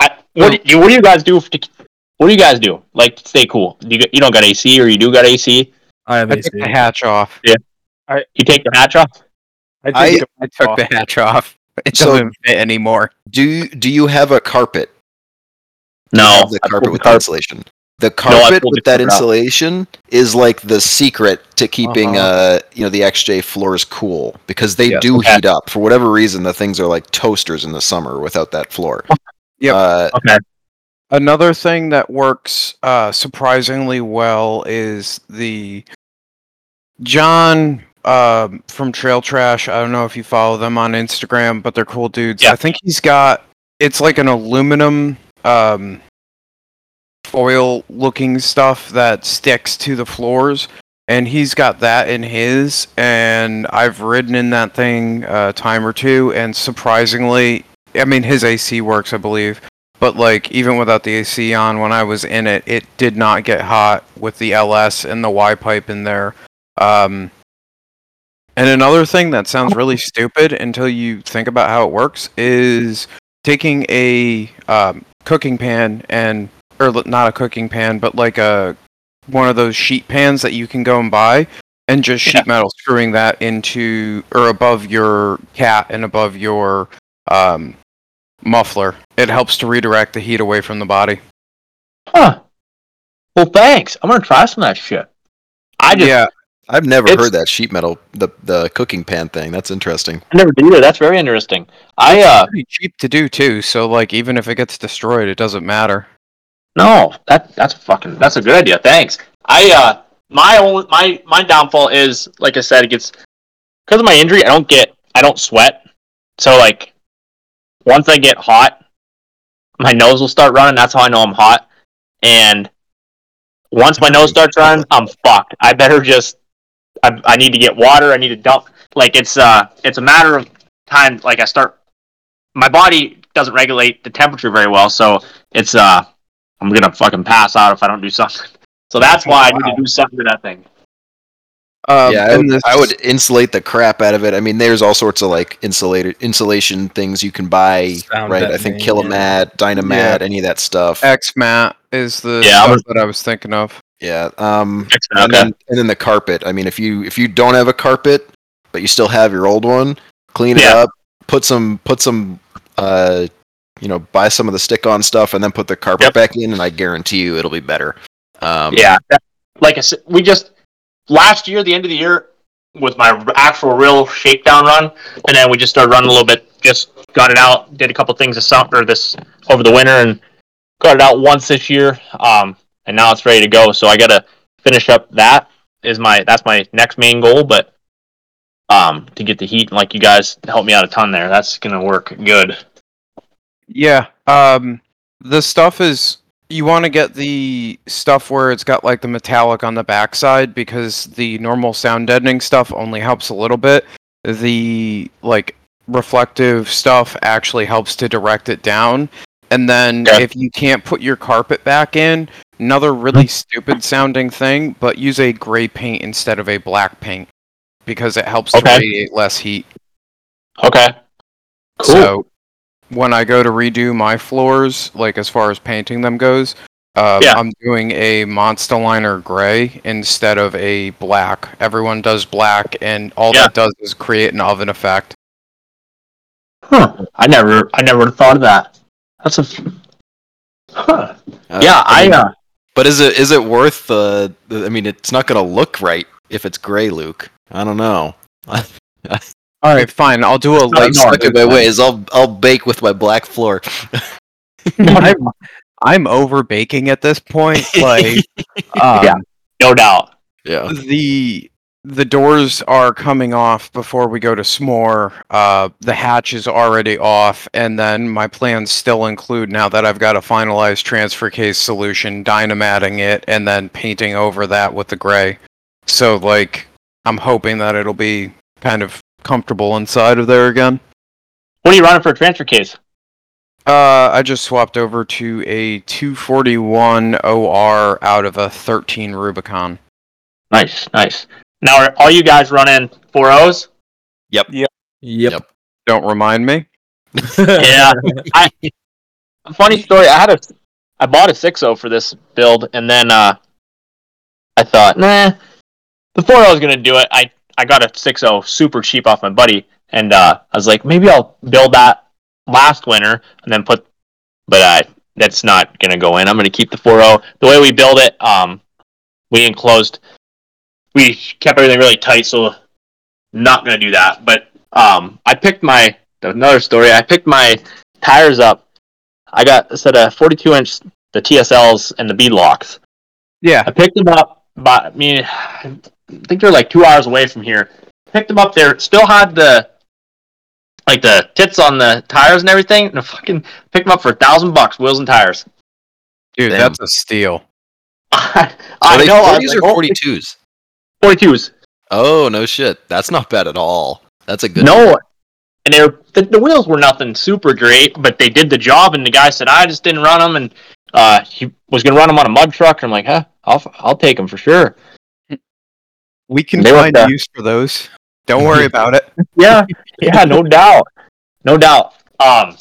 I, what do you what do you guys do? To, what do you guys do? Like stay cool? You you don't got AC or you do got AC? I have I AC. took the hatch off. Yeah. You take the hatch off. I, I- think I took the hatch off. It So- doesn't fit anymore. Do you, do you have a carpet? Do you No, have the carpet with the the carpet. insulation. The carpet pulled with that carpet out. insulation is like the secret to keeping Uh-huh. uh you know the XJ floors cool because they Yeah, do okay. heat up for whatever reason. The things are like toasters in the summer without that floor. Yep. Uh, Okay. Another thing that works uh, surprisingly well is the John um, from Trail Trash. I don't know if you follow them on Instagram, but they're cool dudes. Yeah. I think he's got it's like an aluminum um, foil looking stuff that sticks to the floors. And he's got that in his, and I've ridden in that thing a time or two, and surprisingly, I mean, his AC works, I believe but like even without the AC on when I was in it, it did not get hot with the LS and the Y pipe in there. Um, and another thing that sounds really stupid until you think about how it works is taking a um, cooking pan and or not a cooking pan, but like a one of those sheet pans that you can go and buy and just sheet Yeah. metal screwing that into or above your cat and above your um, muffler. It helps to redirect the heat away from the body. Huh. Well, thanks. I'm gonna try some of that shit. I just yeah, I've never heard that sheet metal the the cooking pan thing. That's interesting. I never did either. That's very interesting. I uh pretty cheap to do too. So like even if it gets destroyed, it doesn't matter. no, that that's fucking that's a good idea. Thanks. I uh my only my my downfall is like I said, it gets because of my injury. I don't get I don't sweat. So like once I get hot, my nose will start running. That's how I know I'm hot. And once my nose starts running, I'm fucked. I better just. I, I need to get water. I need to dump. Like it's uh, it's a matter of time. Like I start, my body doesn't regulate the temperature very well, so it's uh, I'm gonna fucking pass out if I don't do something. So that's why I need to do something to that thing. Um, yeah, I would, this- I would insulate the crap out of it. I mean, there's all sorts of like insulated insulation things you can buy, Sound right? I think deadening, Kilmat, Dynamat, any of that stuff. XMAT is the Yeah, I was- that I was thinking of. Yeah. Um, and Okay. then and then the carpet. I mean, if you if you don't have a carpet, but you still have your old one, clean it Yeah. up, put some put some uh you know, buy some of the stick on stuff and then put the carpet Yep. back in and I guarantee you it'll be better. Um Yeah, that- like I said, we just last year, the end of the year, with my actual real shakedown run, and then we just started running a little bit. Just got it out, did a couple things this summer, this over the winter, and got it out once this year. Um, and now it's ready to go. So I got to finish up. That is my that's my next main goal, but um, to get the heat, and like you guys helped me out a ton there. That's gonna work good. Yeah. Um, the stuff is you want to get the stuff where it's got like the metallic on the backside because the normal sound deadening stuff only helps a little bit. The like reflective stuff actually helps to direct it down. And then Okay. if you can't put your carpet back in, another really stupid sounding thing, but use a gray paint instead of a black paint because it helps to Okay. radiate less heat. Okay. Cool. So when I go to redo my floors, like as far as painting them goes, uh, Yeah. I'm doing a Monstaliner gray instead of a black. Everyone does black, and all Yeah. that does is create an oven effect. Huh. I never, I never thought of that. That's a. Huh. uh, Yeah, I. mean, Uh, But is it is it worth the I mean, it's not going to look right if it's gray, Luke. I don't know. All right, fine. I'll do a not light. dark, Stuck in my ways. I'll I'll bake with my black floor. I'm, I'm over baking at this point. Like, um, Yeah. no doubt. Yeah. the the doors are coming off before we go to s'more uh the hatch is already off and then my plans still include now that i've got a finalized transfer case solution dynamatting it and then painting over that with the gray so like i'm hoping that it'll be kind of comfortable inside of there again What are you running for a transfer case? uh i just swapped over to a 241 or out of a 13 rubicon Nice, nice. Now, are all you guys running four O's? Yep. Yep. Yep. Don't remind me Yeah. I, funny story. I had a, I bought a six O for this build, and then uh, I thought, nah, the four O is gonna do it. I I got a six O super cheap off my buddy, and uh, I was like, maybe I'll build that last winter and then put, but uh, that's not gonna go in. I'm gonna keep the four O. The way we build it, um, we enclosed, we kept everything really tight, so not gonna do that. But um, I picked my another story. I picked my tires up. I got a set of 42 inch the TSLs and the bead locks. yeah I picked them up, but I mean, I think they're like two hours away from here. Picked them up there, still had the like the tits on the tires and everything, and I fucking picked them up for a thousand bucks, wheels and tires. dude Damn. that's a steal I Are they know. I 40s was or oh, 42s? 42s. Oh, no shit. That's not bad at all. That's a good No, and they were, the, the wheels were nothing super great, but they did the job. And the guy said, "I just didn't run them," and uh, he was going to run them on a mud truck. And I'm like, "Huh, I'll I'll take them for sure." We can They find the- use for those. Don't worry about it. Yeah, yeah, no doubt, no doubt. Um,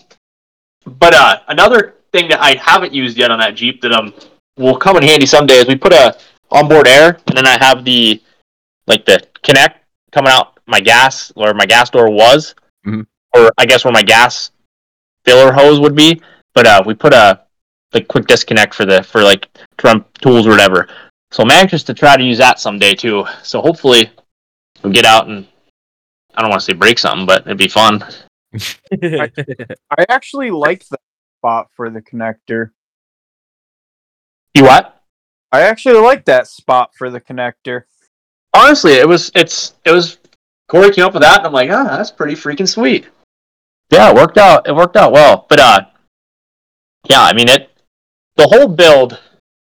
but uh, another thing that I haven't used yet on that Jeep that um will come in handy someday is we put a onboard air, and then I have the like the connect coming out my gas where my gas door was, Mhm. or I guess where my gas filler hose would be. But uh, we put a like quick disconnect for the for like to run tools or whatever. So I'm anxious to try to use that someday too. So hopefully we'll get out and I don't want to say break something, but it'd be fun. I actually like that spot for the connector. You what? I actually like that spot for the connector. Honestly, it was it's it was Corey came up with that, and I'm like, ah, that's pretty freaking sweet. Yeah, it worked out. It worked out well. But uh, yeah, I mean it. The whole build,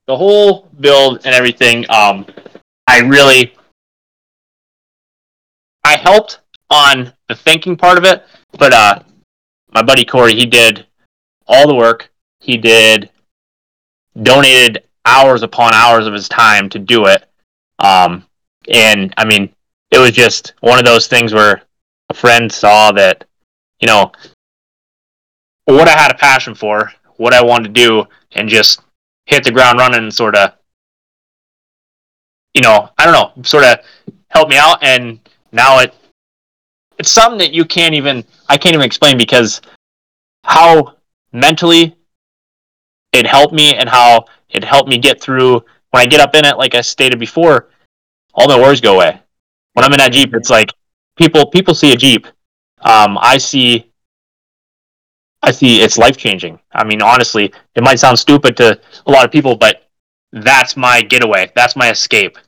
the whole build and everything. Um, I really, I helped on the thinking part of it, but uh, my buddy Corey, he did all the work. He did donated hours upon hours of his time to do it. Um, and I mean, it was just one of those things where a friend saw that, you know, what I had a passion for, what I wanted to do, and just hit the ground running and sort of, you know, I don't know, sort of help me out. And now it, it's something that you can't even, I can't even explain because how mentally it helped me and how it helped me get through when I get up in it, like I stated before, all my worries go away. When I'm in that Jeep, it's like people people see a Jeep. Um, I see I see it's life changing. I mean, honestly, it might sound stupid to a lot of people, but that's my getaway. That's my escape.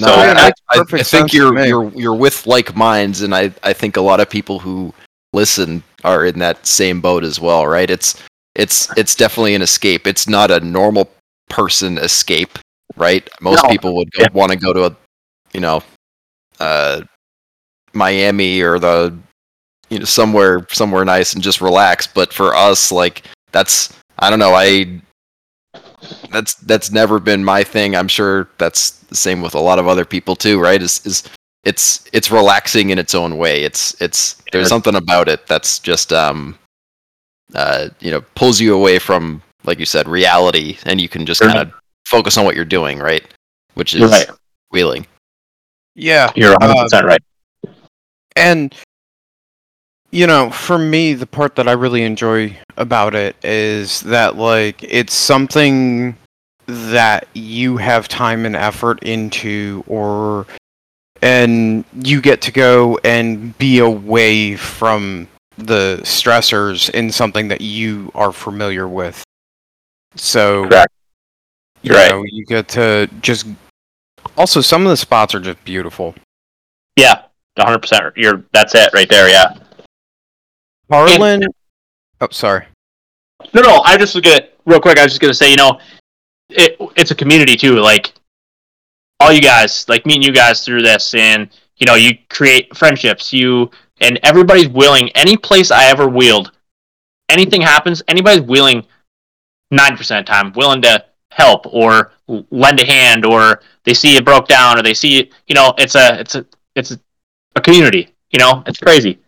No, So, I, I, I think you're you're you're with like minds, and I I think a lot of people who listen are in that same boat as well, right? It's it's it's definitely an escape. It's not a normal person escape, right? Most No. people would Yeah. want to go to a, you know, uh, Miami or the, you know, somewhere somewhere nice and just relax. But for us, like that's I don't know. I that's that's never been my thing. I'm sure that's the same with a lot of other people too, right? Is is it's it's relaxing in its own way. It's it's there's something about it that's just um uh you know pulls you away from like you said reality and you can just kind of focus on what you're doing, right? Which is right. wheeling. Yeah. You're 100 percent right. And you know, for me, the part that I really enjoy about it is that like it's something that you have time and effort into or and you get to go and be away from the stressors in something that you are familiar with. So Correct. you right. know, you get to just also some of the spots are just beautiful. Yeah, 100. percent You're that's it right there. Yeah. Harlan Oh, sorry. No, no. I just was gonna real quick. I was just gonna say, you know, it it's a community too. Like all you guys, like meeting you guys through this, and you know, you create friendships. You and everybody's willing. Any place I ever wheeled, anything happens, anybody's willing. Ninety percent of the time, willing to help or lend a hand, or they see it broke down, or they see it. You know, it's a it's a it's a, a community. You know, it's crazy.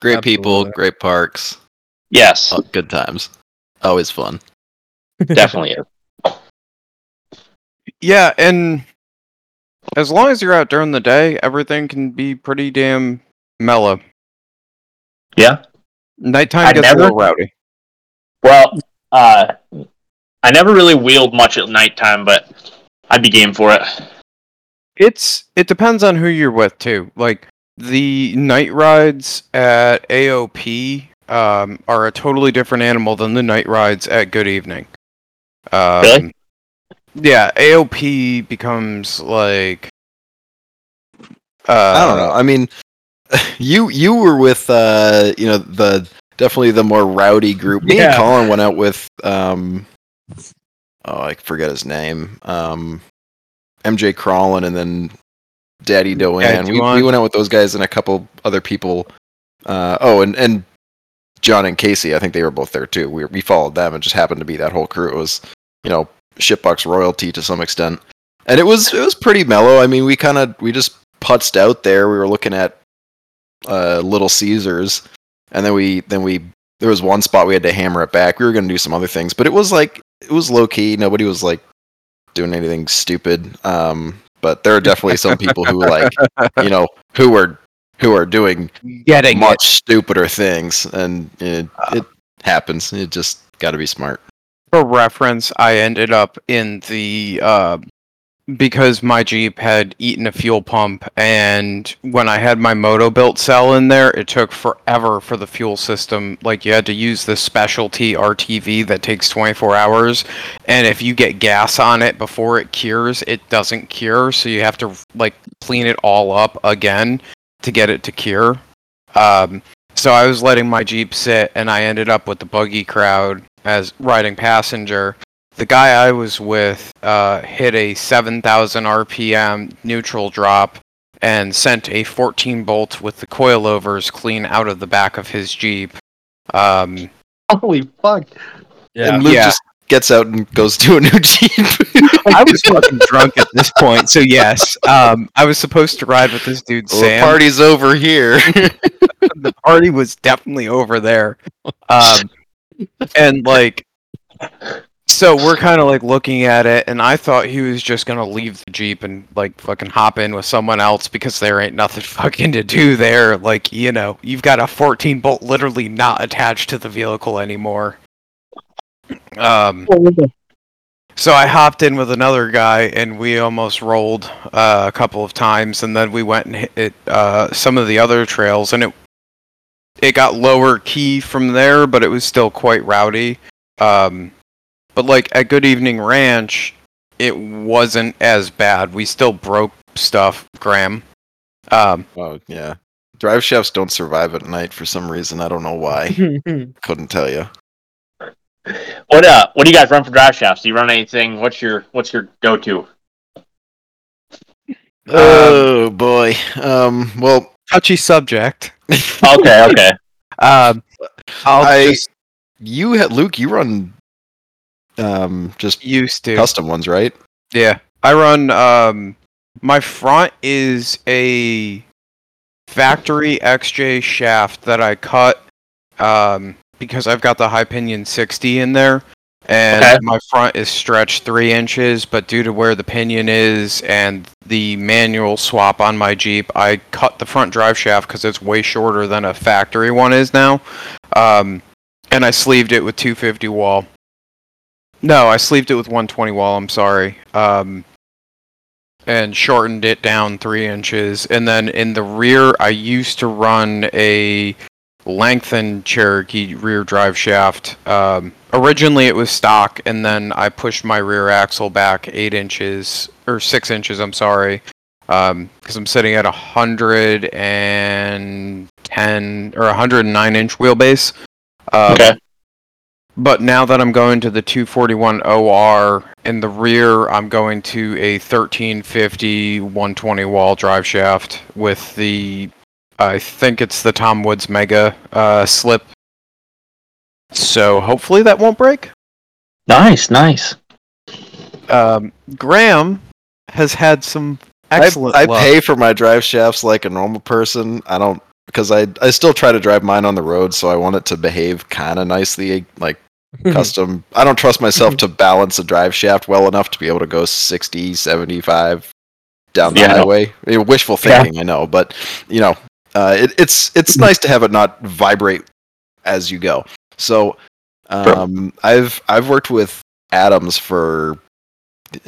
Great people, great parks, Yes, oh, good times. Always fun. definitely is. Yeah, and as long as you're out during the day, everything can be pretty damn mellow. Yeah. Nighttime I gets never- a little rowdy. Well, uh, I never really wheeled much at nighttime, but I'd be game for it. It's it depends on who you're with too. Like the night rides at AOP um, are a totally different animal than the night rides at Good Evening. Um, Really? Yeah, AOP becomes like. Uh, I don't know. I mean, you you were with uh, you know the definitely the more rowdy group. Me and Colin went out with um, oh I forget his name. Um, MJ Crawlin and then Daddy Doan. we, we went out with those guys and a couple other people. Uh, oh, and and John and Casey. I think they were both there too. We we followed them. and just happened to be that whole crew. It was you know shitbox royalty to some extent, and it was it was pretty mellow. I mean, we kind of we just putzed out there. We were looking at uh, Little Caesars, and then we then we there was one spot we had to hammer it back. We were gonna do some other things, but it was like it was low key. Nobody was like doing anything stupid. Um, but there are definitely some people who like you know who are who are doing getting much stupider things, and it, it happens. You just got to be smart. for reference, I ended up in the uh, because my Jeep had eaten a fuel pump, and when I had my moto built cell in there, it took forever for the fuel system. Like you had to use the specialty RTV that takes 24 hours, and if you get gas on it before it cures, it doesn't cure, so you have to like clean it all up again to get it to cure. Um, so I was letting my Jeep sit, and I ended up with the buggy crowd as riding passenger. The guy I was with uh, hit a 7,000 RPM neutral drop and sent a 14 bolt with the coilovers clean out of the back of his Jeep. Um, Holy fuck! Yeah. and Luke Yeah. just gets out and goes to a new Jeep. I was fucking drunk at this point, so yes, um, I was supposed to ride with this dude Well, Sam. the party's over here. the party was definitely over there. Um, and like, so we're kind of like looking at it, and I thought he was just gonna leave the jeep and like fucking hop in with someone else because there ain't nothing fucking to do there. Like, you know, you've got a 14 bolt literally not attached to the vehicle anymore. Um, so I hopped in with another guy, and we almost rolled uh, a couple of times, and then we went and hit uh, some of the other trails, and it it got lower key from there, but it was still quite rowdy. Um, but like at Good Evening Ranch, it wasn't as bad. We still broke stuff, Graham. Um, oh yeah, drive shafts don't survive at night for some reason. I don't know why. Couldn't tell you. What uh? What do you guys run for drive shafts? Do you run anything? What's your What's your go to? Oh boy. Um. Well, touchy subject. Okay, okay. Um, I'll I- just you had Luke. You run um just used to. custom ones, right? Yeah, I run. Um, my front is a factory XJ shaft that I cut um, because I've got the high pinion 60 in there, and Okay. my front is stretched three inches. But due to where the pinion is and the manual swap on my Jeep, I cut the front drive shaft because it's way shorter than a factory one is now, um, and I sleeved it with 250 wall. No, I sleeved it with 120 wall. I'm sorry. Um, and shortened it down three inches. And then in the rear, I used to run a lengthened Cherokee rear drive shaft. Um, originally, it was stock, and then I pushed my rear axle back eight inches or six inches. I'm sorry, because I'm sitting at a hundred and ten or a 109 inch wheelbase. Um, Okay. But now that I'm going to the 241 OR in the rear, I'm going to a 1350 120 wall drive shaft with the, I think it's the Tom Woods Mega uh, slip. So hopefully that won't break. Nice, nice. Um, Graham has had some excellent I luck. pay for my drive shafts like a normal person. I don't because I I still try to drive mine on the road, so I want it to behave kind of nicely, like custom. I don't trust myself to balance a drive shaft well enough to be able to go 60, 75 down the Yeah, highway. I mean, wishful Yeah. thinking, I know, but you know, uh, it, it's it's nice to have it not vibrate as you go. So, um, I've I've worked with Adams for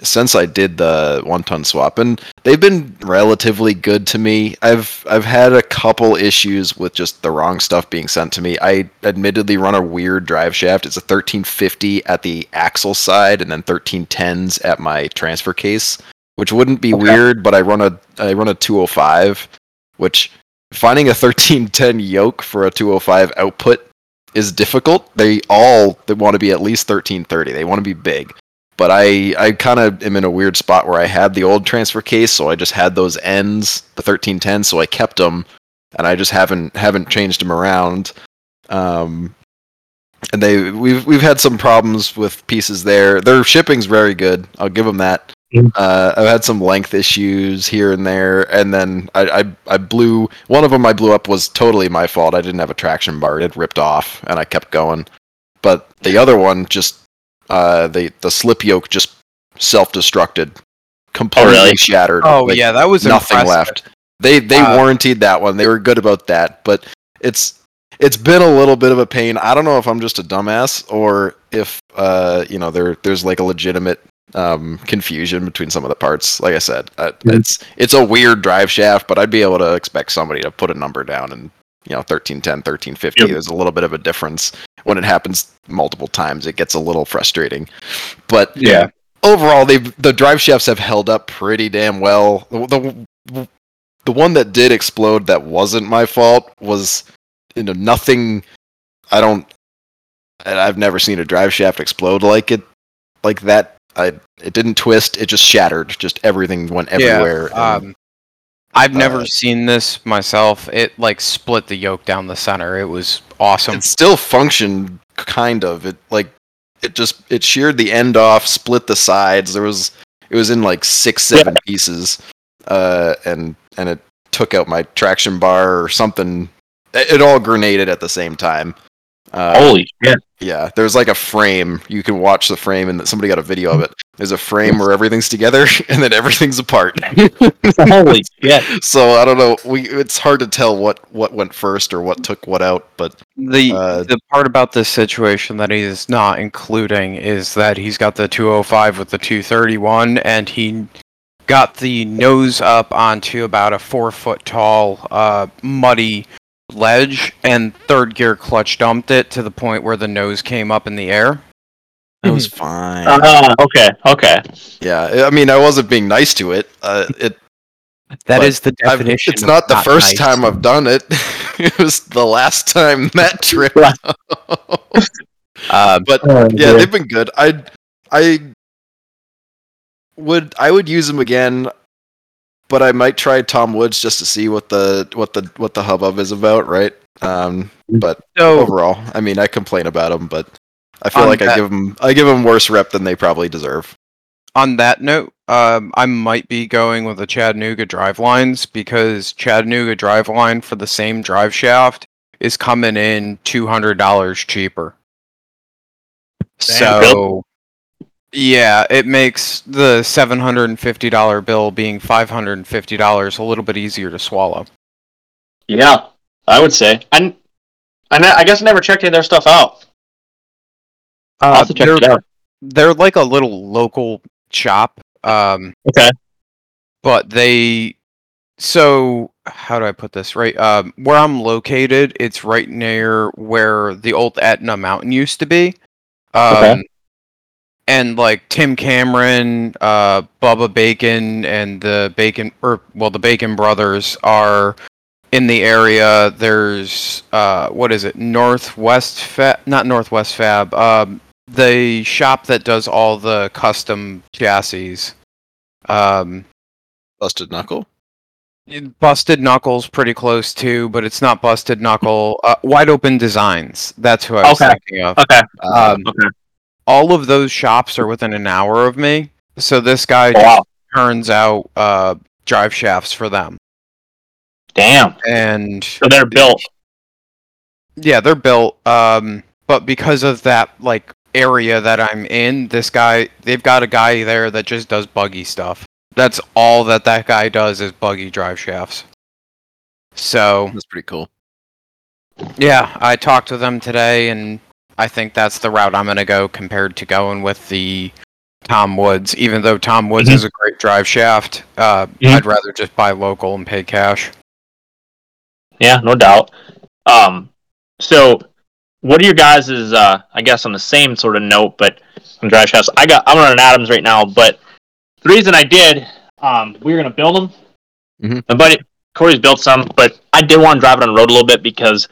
since I did the one ton swap, and they've been relatively good to me. I've I've had a couple issues with just the wrong stuff being sent to me. I admittedly run a weird drive shaft. It's a 1350 at the axle side, and then 1310s at my transfer case, which wouldn't be Okay. weird. But I run a I run a 205, which finding a 1310 yoke for a 205 output is difficult. They all they want to be at least 1330. They want to be big but I I kind of am in a weird spot where I had the old transfer case, so I just had those ends, the thirteen ten, so I kept them, and I just haven't haven't changed them around. Um, and they we've we've had some problems with pieces there. Their shipping's very good. I'll give them that. Mm. Uh, I've had some length issues here and there, and then I, I I blew one of them. I blew up was totally my fault. I didn't have a traction bar; it ripped off, and I kept going. But the other one just uh, the the slip yoke just self-destructed, completely really? shattered. Oh Like, yeah, that was nothing impressive. left. They they Uh, warranted that one. They were good about that, but it's it's been a little bit of a pain. I don't know if I'm just a dumbass or if uh you know there there's like a legitimate um confusion between some of the parts. Like I said, uh, Mhm. it's it's a weird drive shaft, but I'd be able to expect somebody to put a number down and you know 1310 1350 Yep. there's a little bit of a difference when it happens multiple times it gets a little frustrating but Yeah. overall they the drive shafts have held up pretty damn well the, the the one that did explode that wasn't my fault was you know nothing. I don't. I've never seen a drive shaft explode like it, like that. I it didn't twist. It just shattered. Just everything went everywhere. and- Um, I've never uh, seen this myself. It like split the yoke down the center. It was awesome. it still functioned kind of it like it just it sheared the end off split the sides there was it was in like six seven pieces uh and and it took out my traction bar or something it, it all grenaded at the same time uh, Holy shit! yeah there's like a frame you can watch the frame and somebody got a video of it there's a frame where everything's together and then everything's apart Holy shit! so i don't know we it's hard to tell what what went first or what took what out but The Uh, the part about this situation that he is not including is that he's got the 205 with the 231, and he got the nose up onto about a four foot tall, uh, muddy ledge, and third gear clutch dumped it to the point where the nose came up in the air. it was fine Ah, okay, okay. Yeah, I mean, I wasn't being nice to it. Uh, it That But is the I've- definition. it's not the first nice. time I've done it. it was the last time that trip. Uh, but yeah, they've been good. I I would I would use them again, but I might try Tom Woods just to see what the what the what the hubbub is about, right? Um, but so overall, I mean, I complain about them, but I feel On like I give them I give them worse rep than they probably deserve. on that note, um, I might be going with the Chattanooga drive lines because Chattanooga drive line for the same drive shaft is coming in two hundred dollars cheaper. Damn. So, yeah, it makes the seven hundred and fifty dollar bill being five hundred and fifty dollars a little bit easier to swallow. Yeah, I would say. I, I, ne- I guess I never checked any of their stuff out. I'll Uh, have to check they're, it out. they're like a little local shop. Um, Okay. but they so how do i put this right um where i'm located it's right near where the old etna mountain used to be um Okay. And like tim cameron uh bubba bacon and the bacon or well the bacon brothers are in the area there's uh what is it northwest fab not northwest fab um the shop that does all the custom chassis um Busted knuckle. Busted Knuckles pretty close too, but it's not Busted Knuckle. Uh, Wide Open Designs. That's who I was Okay. thinking of. Okay. Um, Okay. All of those shops are within an hour of me, so this guy Oh, just turns out uh, drive shafts for them, Damn. and So they're built. yeah, they're built. Um, but because of that like area that I'm in, this guy they've got a guy there that just does buggy stuff. That's all that that guy does is buggy drive shafts. So That's pretty cool. Yeah, I talked to them today, and I think that's the route I'm going to go compared to going with the Tom Woods. Even though Tom Woods Mhm. is a great drive shaft, uh, Mhm. I'd rather just buy local and pay cash. Yeah, no doubt. Um, so what are your guys' uh I guess on the same sort of note, but on drive shafts, I got I'm running Adams right now, but the reason I did, um, we were gonna build them. Mhm. My buddy Corey's built some, but I did want to drive it on the road a little bit because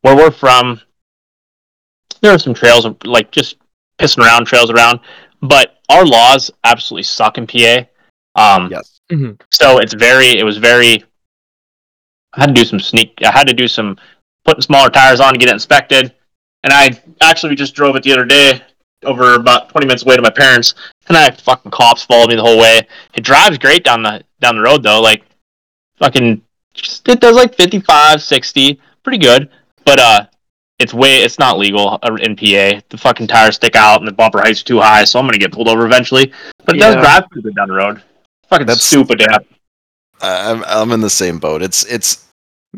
where we're from, there are some trails like just pissing around trails around, but our laws absolutely suck in PA. Um, Yes. so it's very it was very i had to do some sneak i had to do some putting smaller tires on to get it inspected. And i actually just drove it the other day over about 20 minutes away to my parents. And i had fucking cops followed me the whole way. It drives great down the down the road though like fucking just, it does like 55 60 pretty good. But uh it's way it's not legal uh, in pa the fucking tires stick out and the bumper height's are too high so i'm gonna get pulled over eventually but it does drive pretty good down the road fucking That's- super damn I'm I'm in the same boat. It's it's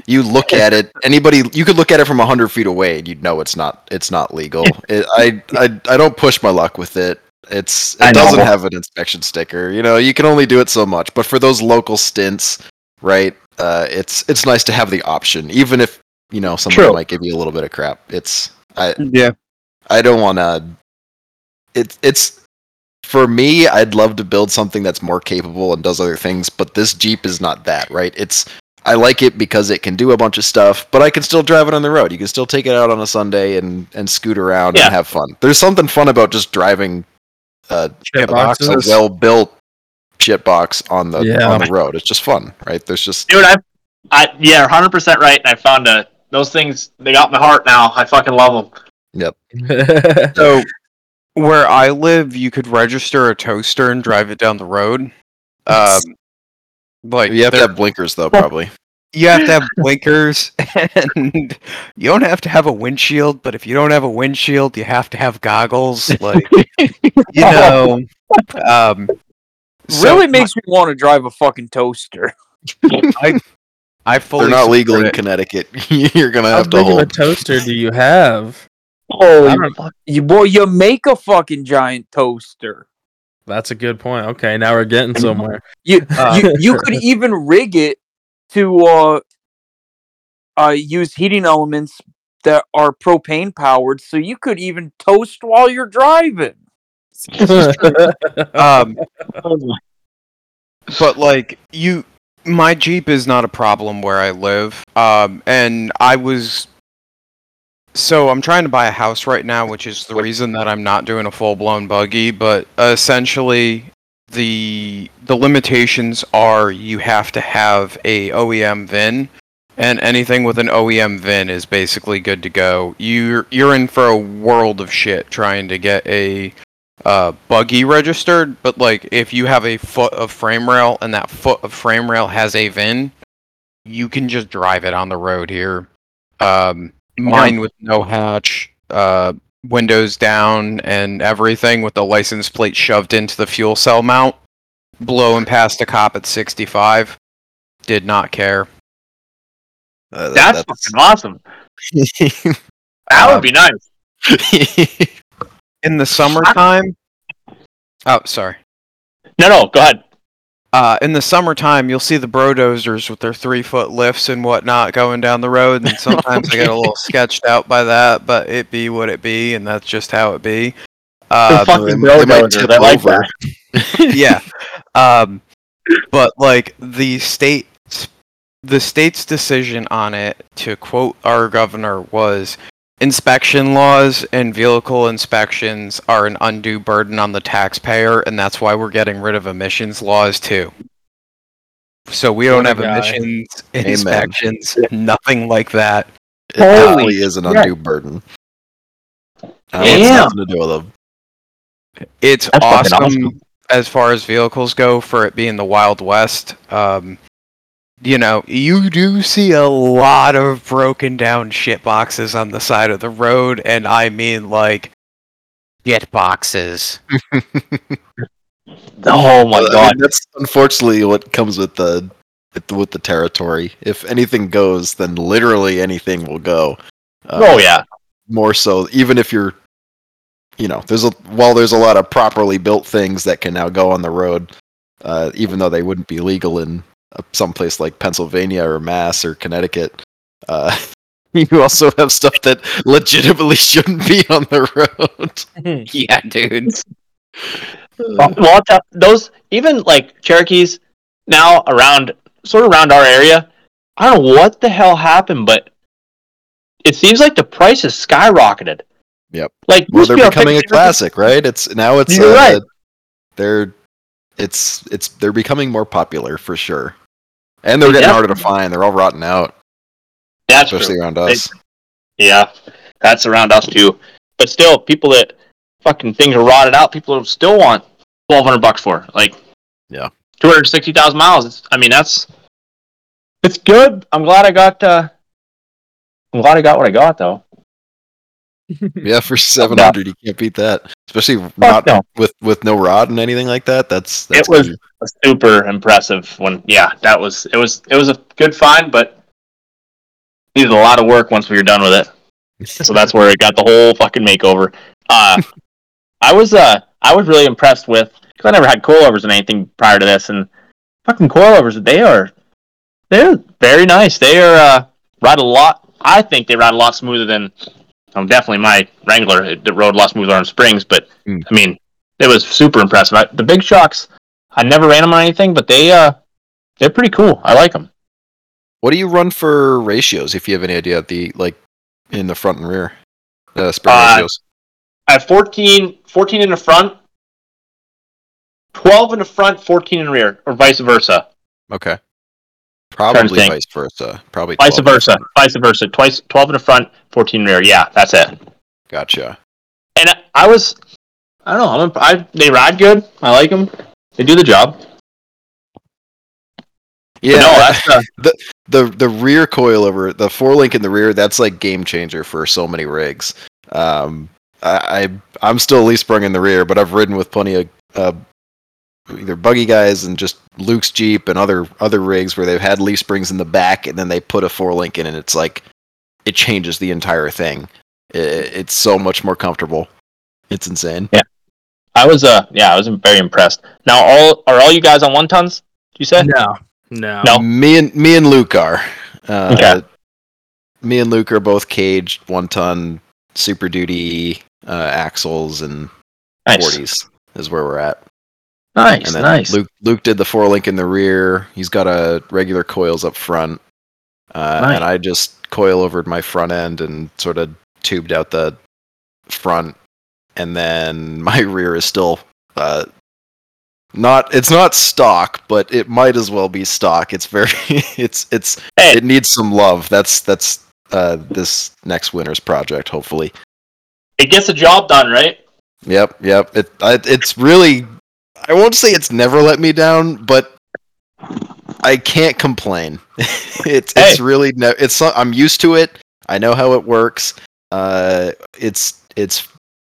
you look at it. Anybody you could look at it from hundred feet away and you'd know it's not it's not legal. It, I I I don't push my luck with it. It's it doesn't have an inspection sticker. You know you can only do it so much. But for those local stints, right? Uh, it's it's nice to have the option, even if you know somebody True. might give you a little bit of crap. It's I Yeah. I don't want to. It, it's for me. I'd love to build something that's more capable and does other things, but this Jeep is not that, right? It's I like it because it can do a bunch of stuff, but I can still drive it on the road. You can still take it out on a Sunday and and scoot around Yeah. and have fun. There's something fun about just driving Shit a, boxes. a well built shit box on the Yeah. on the road. It's just fun, right? There's just dude. I, I yeah, hundred percent right. I found a those things. They got my heart now. I fucking love them. yep. So, where I live, you could register a toaster and drive it down the road. Um, like You have to have blinkers though, probably. you have to have blinkers, and you don't have to have a windshield. But if you don't have a windshield, you have to have goggles. Like you know, um, so really makes me want to drive a fucking toaster. I fully They're not support legal in it. Connecticut. You're gonna How have to big of a toaster do you have? I Holy fuck. You boy, you make a fucking giant toaster. That's a good point. Okay, now we're getting somewhere. You Uh. you, you could even rig it to uh uh use heating elements that are propane powered, so you could even toast while you're driving. Um, but like you my jeep is not a problem where i live um and i was so i'm trying to buy a house right now which is the reason that i'm not doing a full-blown buggy but essentially the the limitations are you have to have a oem vin and anything with an OEM VIN is basically good to go. You're you're in for a world of shit trying to get a uh, buggy registered, but like if you have a foot of frame rail and that foot of frame rail has a VIN, you can just drive it on the road here. Um, mine with no hatch, uh, windows down, and everything with the license plate shoved into the fuel cell mount, blowing past a cop at 65. Did not care. Uh, that- That's, fucking awesome. That Uh, would be nice. In the summertime. Oh, sorry. No, no, go ahead. Uh, in the summertime, you'll see the brodozers with their three foot lifts and whatnot going down the road, and sometimes I get a little sketched out by that, but it be what it be, and that's just how it be. The Uh, fucking they might bulldozers, I like over. that. yeah. Um, but like the state, the state's decision on it, to quote our governor, was inspection laws and vehicle inspections are an undue burden on the taxpayer, and that's why we're getting rid of emissions laws too. So we don't have guy. emissions, Amen. inspections, nothing like that. It Holy definitely is an shit. undue burden. Uh, it's nothing to do with them. It's awesome, awesome. as far as vehicles go for it being the Wild West. Um, you know, you do see a lot of broken down shit boxes on the side of the road, and I mean like shit boxes. Oh my Uh, I mean, god. that's unfortunately what comes with the with the, territory. If anything goes, then literally anything will go. Uh, Oh yeah. more so even if you're you know there's a while there's a lot of properly built things that can now go on the road uh, even though they wouldn't be legal in someplace like pennsylvania or mass or connecticut uh, you also have stuff that legitimately shouldn't be on the road yeah, dude. Well, well, tell- those even like Cherokees now around sort of around our area. I don't know what the hell happened, but it seems like the price has skyrocketed. Yep. Like well they're be becoming a fixed- classic right it's now it's You're uh, right. they're it's it's they're becoming more popular for sure and they're They getting harder to find they're all rotting out That's especially true. around They- us Yeah, that's around us too. But still, people that fucking things are rotted out, people still want twelve hundred bucks for like Yeah. two hundred sixty thousand miles. It's, I mean, that's it's good. I'm glad I got. uh I'm glad I got what I got though. Yeah, for seven hundred, you can't beat that. Especially Fuck not no. with with no rod and anything like that. That's that's It was- good. super impressive when yeah that was it was it was a good find but needed a lot of work once we were done with it so that's where it got the whole fucking makeover uh i was uh i was really impressed with because i never had coilovers and anything prior to this and fucking coilovers they are they're very nice they are uh ride a lot i think they ride a lot smoother than um, definitely my wrangler it, it rode a lot smoother on springs but Hmm. i mean it was super impressive I, the big shocks I never ran them on anything, but they uh they're pretty cool. I like them. What do you run for ratios? If you have any idea of the like in the front and rear uh, spring Uh, ratios? I have 14, 14 in the front, 12 in the front, 14 in the rear, or vice versa. Okay. Probably vice versa. Probably Vice 12 in the versa. Vice versa. Twice, 12 in the front, 14 rear. Yeah, that's it. Gotcha. And I- I was, I don't know, I'm, I, they ride good. I like them. They do the job. Yeah. no, that's uh, the the rear coilover, the four link in the rear, that's like game changer for so many rigs. Um, I, I I'm still least sprung in the rear, but I've ridden with plenty of uh, either buggy guys and just Luke's Jeep and other other rigs where they've had leaf springs in the back and then they put a four link in and it's like it changes the entire thing. I it's so much more comfortable. It's insane. Yeah. I was, uh, yeah, I was very impressed. Now, all are all you guys on one tons? You say? No, no, No. Me and me and Luke are. Uh, Okay. Me and Luke are both caged one ton Super Duty uh, axles and Nice, forties is where we're at. Nice, And then nice. Luke Luke did the four link in the rear. He's got a regular coils up front, uh, Nice. and I just coil overed my front end and sort of tubed out the front, and then my rear is still uh, not. It's not stock, but it might as well be stock. It's very. It's it's Hey. it needs some love. That's that's uh, this next winter's project. Hopefully. It gets the job done, right? Yep, yep. It I, it's really I won't say it's never let me down, but I can't complain. it's it's Hey. really no, it's I'm used to it. I know how it works. Uh it's it's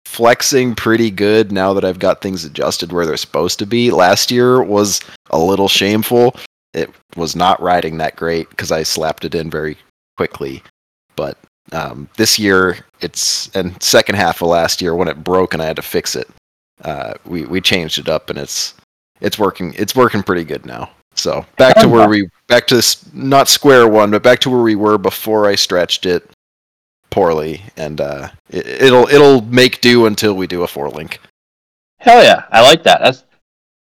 flexing pretty good now that I've got things adjusted where they're supposed to be. Last year was a little shameful. It was not riding that great because I slapped it in very quickly. But um, this year, it's and second half of last year when it broke and I had to fix it. Uh, we we changed it up and it's it's working. It's working pretty good now. So back to where we back to this not square one, but back to where we were before I stretched it poorly, and uh, it, it'll it'll make do until we do a four link. Hell yeah, I like that. That's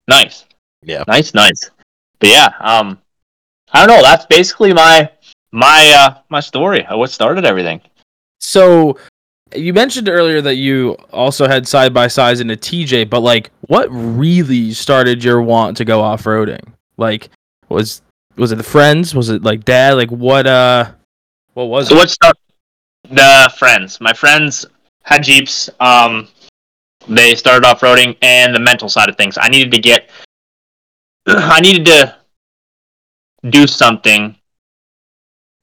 nice. Yeah. nice, nice. But yeah, um, I don't know. That's basically my my uh my story of what started everything. So you mentioned earlier that you also had side by sides in a TJ, but like, what really started your want to go off roading? Like, was was it the friends? Was it like dad? Like, what? Uh, what was So it? what start the friends? My friends had jeeps. Um, they started off roading and the mental side of things. I needed to get. I needed to do something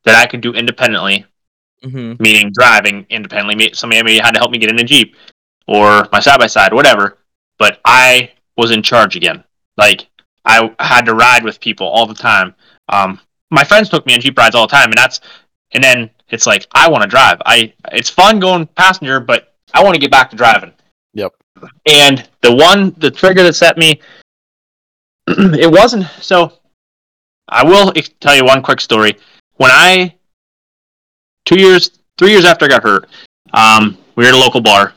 that I could do independently hmm meaning driving independently. Me- Somebody maybe had to help me get in a Jeep or my side by side, whatever. But I was in charge again. Like I had to ride with people all the time. Um, my friends took me on Jeep rides all the time, and that's and then it's like I want to drive. I it's fun going passenger, but I want to get back to driving. Yep. And the one the trigger that set me, it wasn't so. I will tell you one quick story. When I two years, three years after I got hurt, um, we were at a local bar,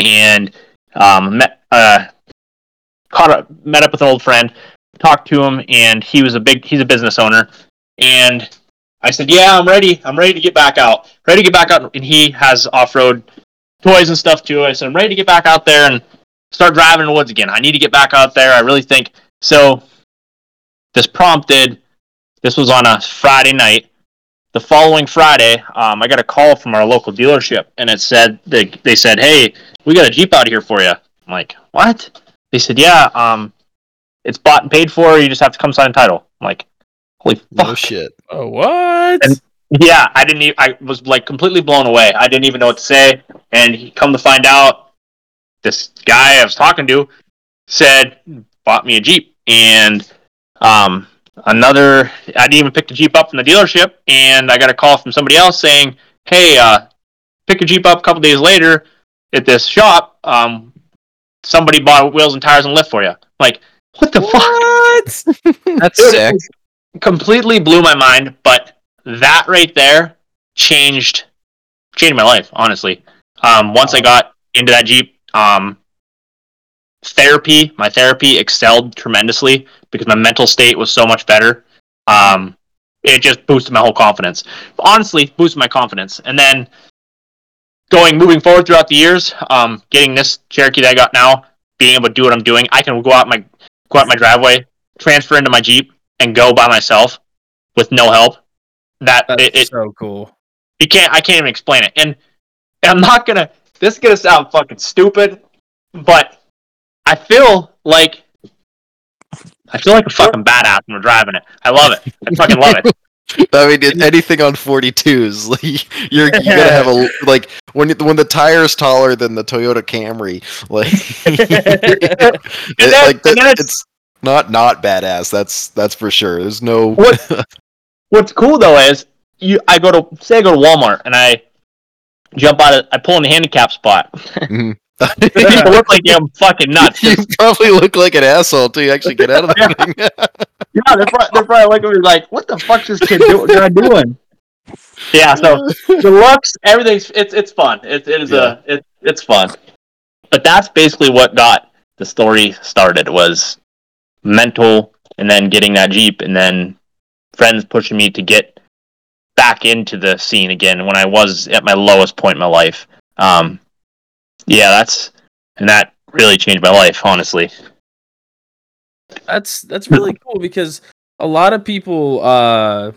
and um, met uh, caught up, met up with an old friend, talked to him, and he was a big, he's a business owner, and I said, "Yeah, I'm ready. I'm ready to get back out. Ready to get back out." And he has off-road toys and stuff too. I said, "I'm ready to get back out there and start driving in the woods again. I need to get back out there. I really think so." This prompted. This was on a Friday night the following Friday, um, I got a call from our local dealership, and it said they they said, "Hey, we got a Jeep out here for you." I'm like, "What?" They said, "Yeah, um, it's bought and paid for. You just have to come sign title." I'm like, "Holy fuck!" No shit. Oh, what? And- Yeah, I didn't. E- I was like completely blown away. I didn't even know what to say. And he come to find out, this guy I was talking to said bought me a Jeep, and um, another. I didn't even pick the Jeep up from the dealership, and I got a call from somebody else saying, "Hey, uh, pick your Jeep up a couple days later at this shop. Um, somebody bought wheels and tires and lift for you." I'm like, what the fuck? That's Dude, sick. completely blew my mind but that right there changed changed my life honestly um, once i got into that jeep um, therapy my therapy excelled tremendously because my mental state was so much better um, it just boosted my whole confidence. Honestly, boosted my confidence. And then going moving forward throughout the years, um, getting this Cherokee that I got now, being able to do what I'm doing, I can go out my go out my driveway, transfer into my Jeep, and go by myself with no help. That That's it, it so cool. you can't I can't even explain it. And, and I'm not gonna this is gonna sound fucking stupid, but I feel like I feel like a fucking badass when we're driving it. I love it. I fucking love it. I mean, it- anything on 42s, like you're you gotta have a like when when the tire's taller than the Toyota Camry, like, it- like that, and then it's- not not badass. That's that's for sure. There's no What What's cool though is you I go to say I go to Walmart and I jump out of I pull in the handicap spot. Mhm. People look like I'm fucking nuts. you probably look like an asshole till you actually get out of the thing. Yeah, they're, probably, they're probably looking at me like, "What the fuck's this kid do- guy doing?" Yeah, so the looks, everything's it's it's fun. It, it is a it, it's fun. But that's basically what got the story started was mental, and then getting that jeep, and then friends pushing me to get back into the scene again when I was at my lowest point in my life. Um, yeah, that's and that really changed my life, honestly. That's that's really cool because a lot of people uh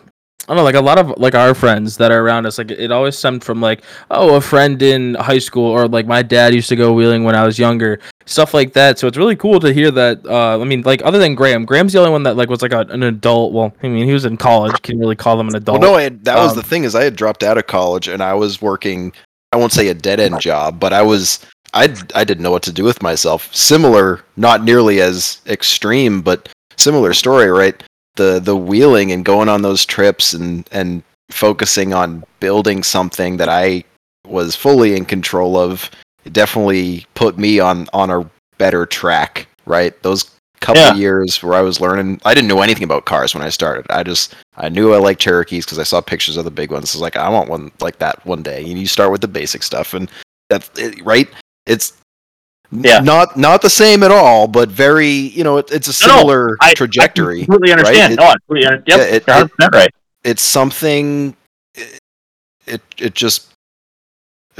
I don't know, like a lot of like our friends that are around us, like it always stemmed from like, oh, a friend in high school, or like my dad used to go wheeling when I was younger, stuff like that. So it's really cool to hear that. Uh, I mean, like other than Graham, Graham's the only one that like was like a, an adult. Well, I mean, he was in college, can really call him an Well, adult. no, I had, that was Um, the thing is I had dropped out of college and I was working. I won't say a dead end job, but I was I I didn't know what to do with myself. Similar, not nearly as extreme, but similar story, right? The the wheeling and going on those trips and and focusing on building something that I was fully in control of it definitely put me on on a better track, right? Those couple Yeah. years where I was learning, I didn't know anything about cars when I started. I just I knew I liked Cherokees because I saw pictures of the big ones. I was like, I want one like that one day. And you start with the basic stuff, and that's it, right. It's Yeah. not not the same at all, but very you know it, it's a No, no, similar I- trajectory. I completely understand. It- no, I completely under- yep, yeah, it- you're 100% right. it's something it, it it just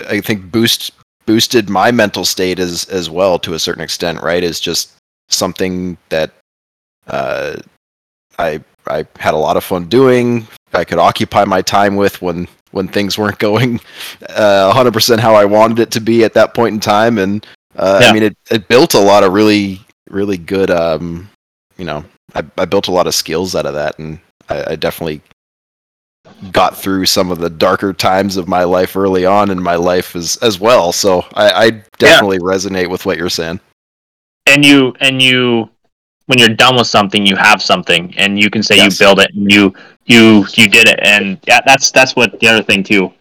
i think boost boosted my mental state as as well to a certain extent right is just something that uh i i had a lot of fun doing i could occupy my time with when when things weren't going uh 100% how i wanted it to be at that point in time and uh, Yeah. i mean it, it built a lot of really really good um you know I, I built a lot of skills out of that and I, I definitely got through some of the darker times of my life early on in my life as as well. So I, I definitely resonate with what you're saying. And you and you when you're done with something you have something and you can say Yes. you build it and you you you did it and yeah, that's that's what the other thing too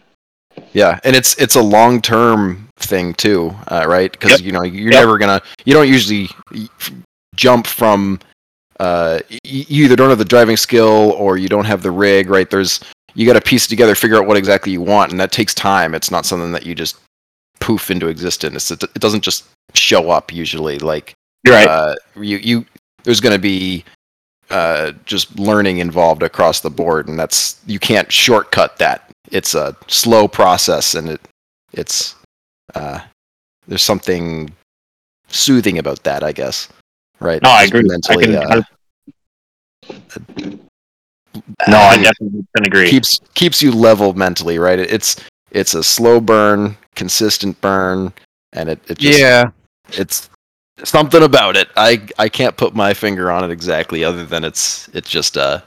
Yeah, and it's it's a long term thing too, uh, right? Because Yep. you know you're Yep. never gonna you don't usually jump from uh, you either don't have the driving skill or you don't have the rig, right? There's you got to piece it together, figure out what exactly you want, and that takes time. It's not something that you just poof into existence. It, it doesn't just show up usually. Like you're right uh, you you there's going to be uh, just learning involved across the board, and that's you can't shortcut that. It's a slow process, and it it's uh, there's something soothing about that, I guess. Right? no i Just agree I can, uh, no i uh, definitely can agree keeps keeps you level mentally, right? It's it's a slow burn, consistent burn, and it, it just yeah. it's something about it. I I can't put my finger on it exactly, other than it's it's just uh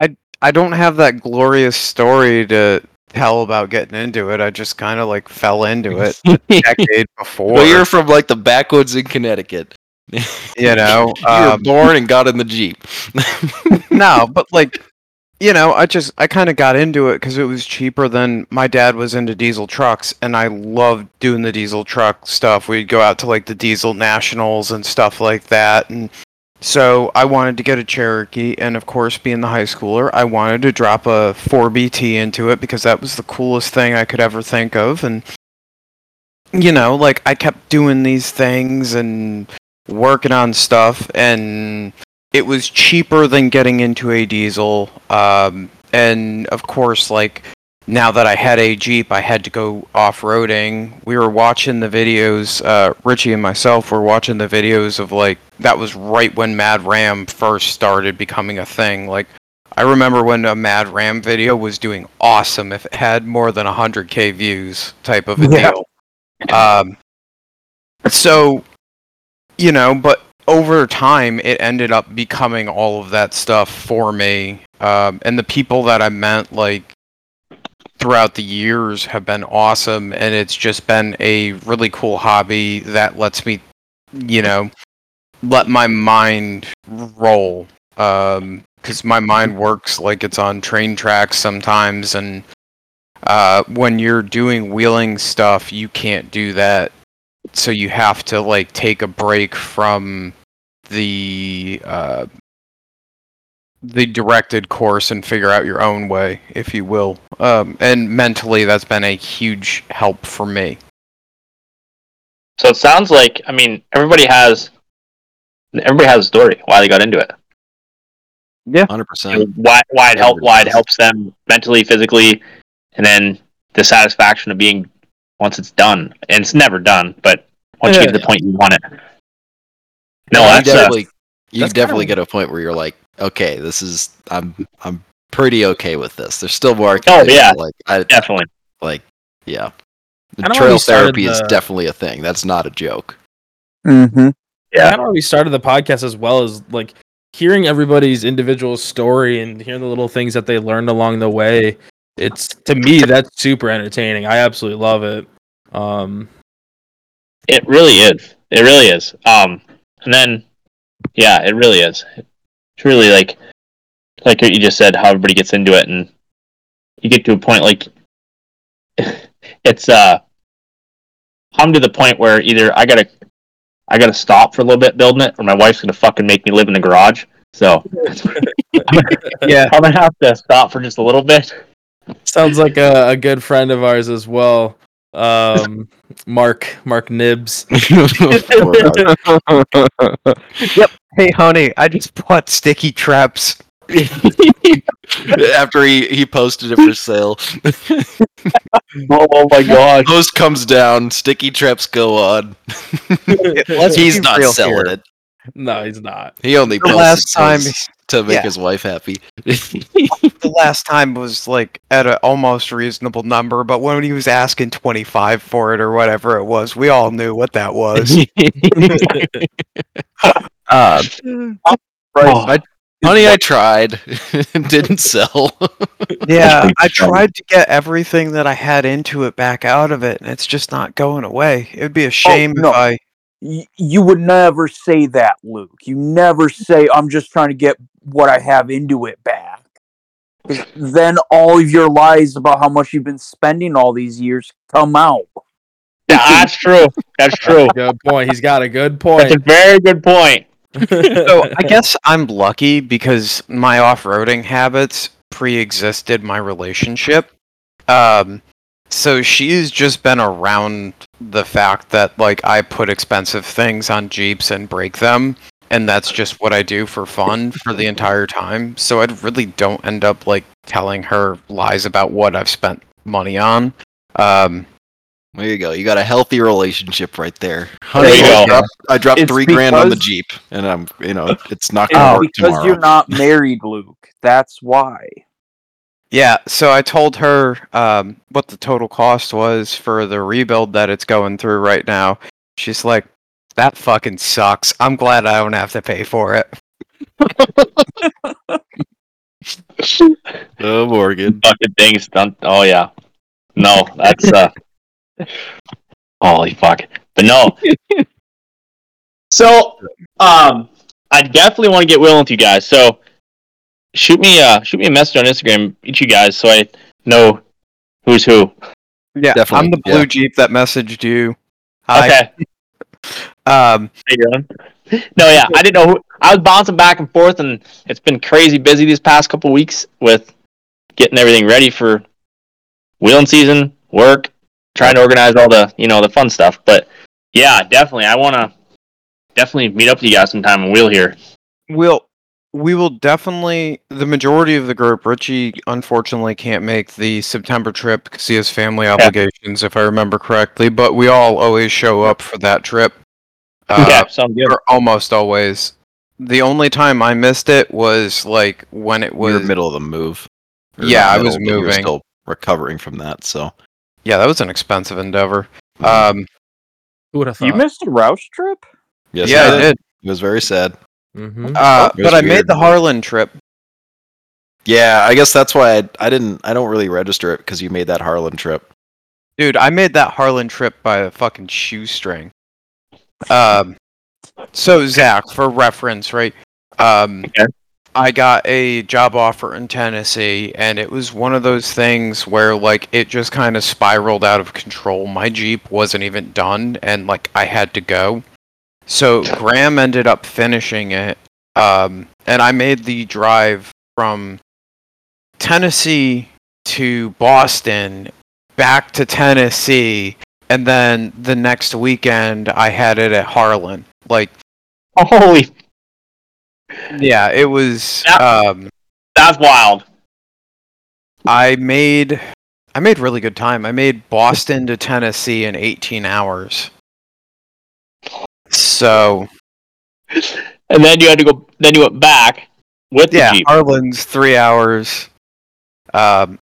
I I don't have that glorious story to tell about getting into it. I just kind of like fell into it a decade before. well, you're from like the backwoods in Connecticut. you know, you were um, born and got in the jeep. no, but like, you know, I just I kind of got into it because it was cheaper than my dad was into diesel trucks, and I loved doing the diesel truck stuff. We'd go out to like the diesel nationals and stuff like that, and so I wanted to get a Cherokee, and of course, being the high schooler, I wanted to drop a 4BT into it because that was the coolest thing I could ever think of, and you know, like I kept doing these things and working on stuff and it was cheaper than getting into a diesel. Um, and of course, like now that I had a Jeep, I had to go off roading. We were watching the videos, uh, Richie and myself were watching the videos of like, that was right when Mad Ram first started becoming a thing. Like, I remember when a Mad Ram video was doing awesome if it had more than 100k views, type of a Yeah. deal. Um, so, you know, but over time, it ended up becoming all of that stuff for me. Um, and the people that I met, like, throughout the years have been awesome. And it's just been a really cool hobby that lets me, you know, let my mind roll. Um, because my mind works like it's on train tracks sometimes. And uh, when you're doing wheeling stuff, you can't do that so you have to like take a break from the uh, the directed course and figure out your own way, if you will. Um, and mentally, that's been a huge help for me. So it sounds like I mean everybody has everybody has a story why they got into it. Yeah, Hundred percent. Why why it help why it helps them mentally, physically, and then the satisfaction of being once it's done. And it's never done, but once you get to the point you want it. No, you that's uh, definitely you that's definitely kinda- get a point where you're like, okay, this is I'm I'm pretty okay with this. There's still more. I Oh, can do, yeah. like I definitely. like yeah. The I don't know when trail you started therapy is definitely a thing. That's not a joke. Mm-hmm. Yeah. kind of why we started the podcast as well as like hearing everybody's individual story and hearing the little things that they learned along the way. It's to me that's super entertaining. I absolutely love it. Um, It really is. It really is. Um, and then, yeah, it really is. It's really like, like what you just said, how everybody gets into it, and you get to a point like, it's uh, I'm to the point where either I gotta, I gotta stop for a little bit building it, or my wife's gonna fucking make me live in the garage. So Yeah. I'm gonna have to stop for just a little bit. Sounds like a, a good friend of ours as well. Um, Mark Mark Nibs. Yep. Hey, honey, I just bought sticky traps. After he, he posted it for sale, Oh my god! post comes down, sticky traps go on. Let's He's not selling here. it. No, he's not. He only The posts last time, to make yeah. his wife happy. the last time was like at an almost reasonable number, but when he was asking twenty five for it or whatever it was, we all knew what that was. uh, Oh, Honey, I tried. Didn't sell. yeah, I tried to get everything that I had into it back out of it, and it's just not going away. It would be a shame no. if I. Y- you would never say that, Luke. You never say, "I'm just trying to get what I have into it back." 'Cause then all of your lies about how much you've been spending all these years come out. yeah, that's true. That's true. Good point. He's got a good point. That's a very good point. So I guess I'm lucky because my off-roading habits pre-existed my relationship. Um, so she's just been around the fact that like I put expensive things on Jeeps and break them, and that's just what I do for fun for the entire time. So I really don't end up like telling her lies about what I've spent money on. Um, There you go. You got a healthy relationship right there. There you Honey, I go. dropped, I dropped It's three grand on the Jeep, and I'm, you know, it's not gonna work because tomorrow. you're not married, Luke. That's why. Yeah, so I told her um, what the total cost was for the rebuild that it's going through right now. She's like, "That fucking sucks. I'm glad I don't have to pay for it." Oh, Morgan. fucking things done. Oh yeah, no, that's uh, holy fuck. But no. so, um, I definitely want to get willing with you guys. So, shoot me uh, shoot me a message on Instagram, each you guys, so I know who's who. Yeah, Definitely, I'm the blue yeah. Jeep that messaged you. Hi. Okay. Um, How you doing? No, yeah, I didn't know who. I was bouncing back and forth, and it's been crazy busy these past couple weeks with getting everything ready for wheeling season, work, trying to organize all the you know the fun stuff. But yeah, definitely, I want to definitely meet up with you guys sometime and wheel here. we'll we will definitely the majority of the group. Richie unfortunately can't make the September trip because he has family obligations, if I remember correctly. But we all always show up for that trip. Uh, yeah, sounds good. or almost always. The only time I missed it was like when it We was were middle of the move. Or Yeah, not I was middle, but you were moving. Still recovering from that. So yeah, that was an expensive endeavor. Um, Who would have thought? You missed a Rausch trip? yes, yeah, I I did. It was very sad. Hmm Uh, It was but I made the Harlan trip. Yeah, I guess that's why I, I didn't. I don't really register it because you made that Harlan trip. Dude, I made that Harlan trip by a fucking shoestring. Um, so Zach, for reference, right? Um, Okay. I got a job offer in Tennessee, and it was one of those things where like it just kind of spiraled out of control. My Jeep wasn't even done, and like I had to go. So Graham ended up finishing it, um, and I made the drive from Tennessee to Boston back to Tennessee, and then the next weekend I had it at Harlan. Like, Holy, yeah, it was. Yeah. Um, that's wild. I made, I made really good time. I made Boston to Tennessee in 18 hours. So And then you had to go. Then you went back with the yeah, Jeep. Harlan's three hours. Um,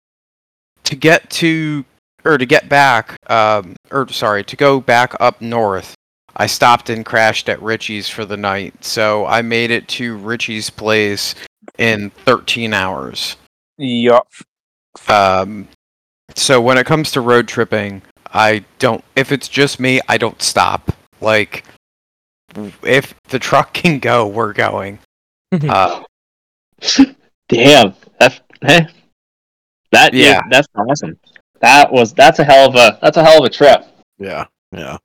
to get to or to get back, um, or sorry, to go back up north. I stopped and crashed at Richie's for the night, so I made it to Richie's place in 13 hours. Yup. Um, so when it comes to road tripping, I don't. If it's just me, I don't stop. Like, if the truck can go, we're going. Uh, Damn, that eh, that yeah, Yeah. that's awesome. That was that's a hell of a that's a hell of a trip. Yeah, yeah.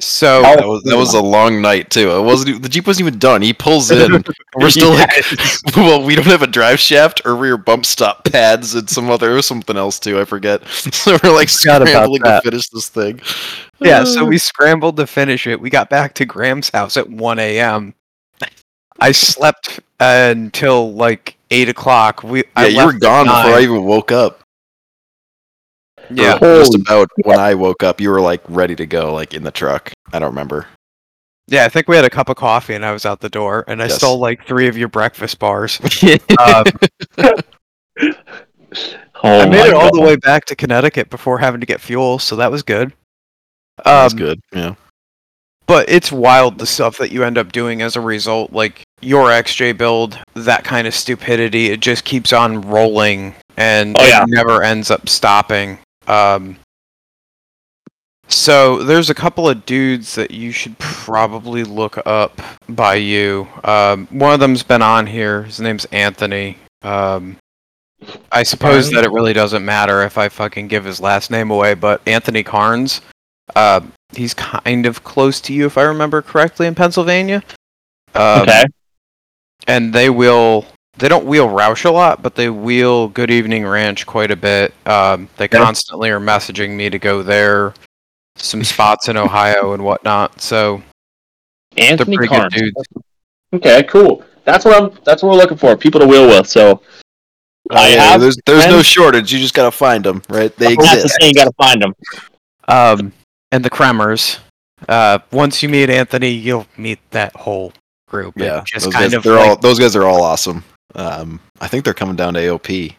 So That was that was a long night too. It wasn't. The Jeep wasn't even done. He pulls in. We're still like, well, we don't have a drive shaft or rear bump stop pads and some other or something else too. I forget. So we're like scrambling to finish this thing. Yeah, so we scrambled to finish it. We got back to Graham's house at 1 a.m. I slept uh, until like 8 o'clock. We Yeah, I you were gone before I even woke up. Yeah, Or just Holy about when I woke up, you were like ready to go, like in the truck. I don't remember. yeah. I think we had a cup of coffee and I was out the door, and I Yes. stole like three of your breakfast bars. um, Oh I made my it all God. the way back to Connecticut before having to get fuel, so that was good. That's Um, good. Yeah. But it's wild the stuff that you end up doing as a result. Like your XJ build, that kind of stupidity, it just keeps on rolling and Oh, it yeah. never ends up stopping. Um, so there's a couple of dudes that you should probably look up by you. Um, one of them's been on here. His name's Anthony. Um, I suppose Carnes? that it really doesn't matter if I fucking give his last name away, but Anthony Carnes. Uh, he's kind of close to you, if I remember correctly, in Pennsylvania. Um, okay. And they will. They don't wheel Rausch a lot, but they wheel Good Evening Ranch quite a bit. Um, they Yeah. constantly are messaging me to go there, some spots in Ohio and whatnot. So they're Anthony pretty Carnes. good dudes. Okay, cool. That's what I'm. That's what we're looking for. People to wheel with. So I Oh, yeah, have. there's there's no shortage. You just gotta find them, right? They That's the exist. thing. You got to find them. Um, and the Kremers. Uh, once you meet Anthony, you'll meet that whole group. Yeah, just those kind guys, of they're like, all those guys are all awesome. Um, I think they're coming down to AOP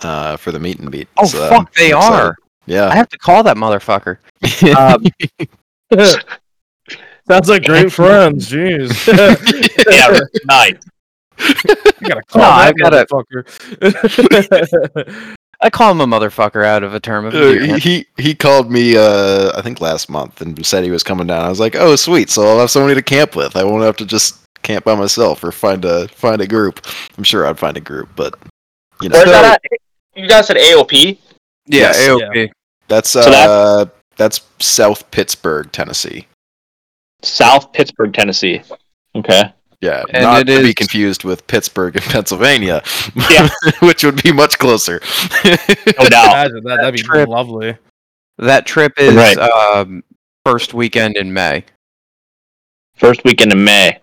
uh, for the meet and beat. oh so fuck, they I'm excited. are. I have to call that motherfucker. Um, Sounds like great friends. Jeez. Yeah, nice. You gotta call No, that I gotta- motherfucker. I call him a motherfucker out of a term of Uh, he he called me uh, I think last month and said he was coming down. I was like, oh sweet, so I'll have somebody to camp with. I won't have to just camp by myself or find a find a group. I'm sure I'd find a group, but you know So- that at? You guys said AOP. Yeah, Yes. AOP. that's uh So that's- that's South Pittsburgh, Tennessee. South Pittsburgh, Tennessee. Okay. Yeah, And not it to be confused with Pittsburgh in Pennsylvania, Yeah. which would be much closer. No doubt. Imagine that. That'd be Trip. lovely. That trip is Right. um, first weekend in May. First weekend in May.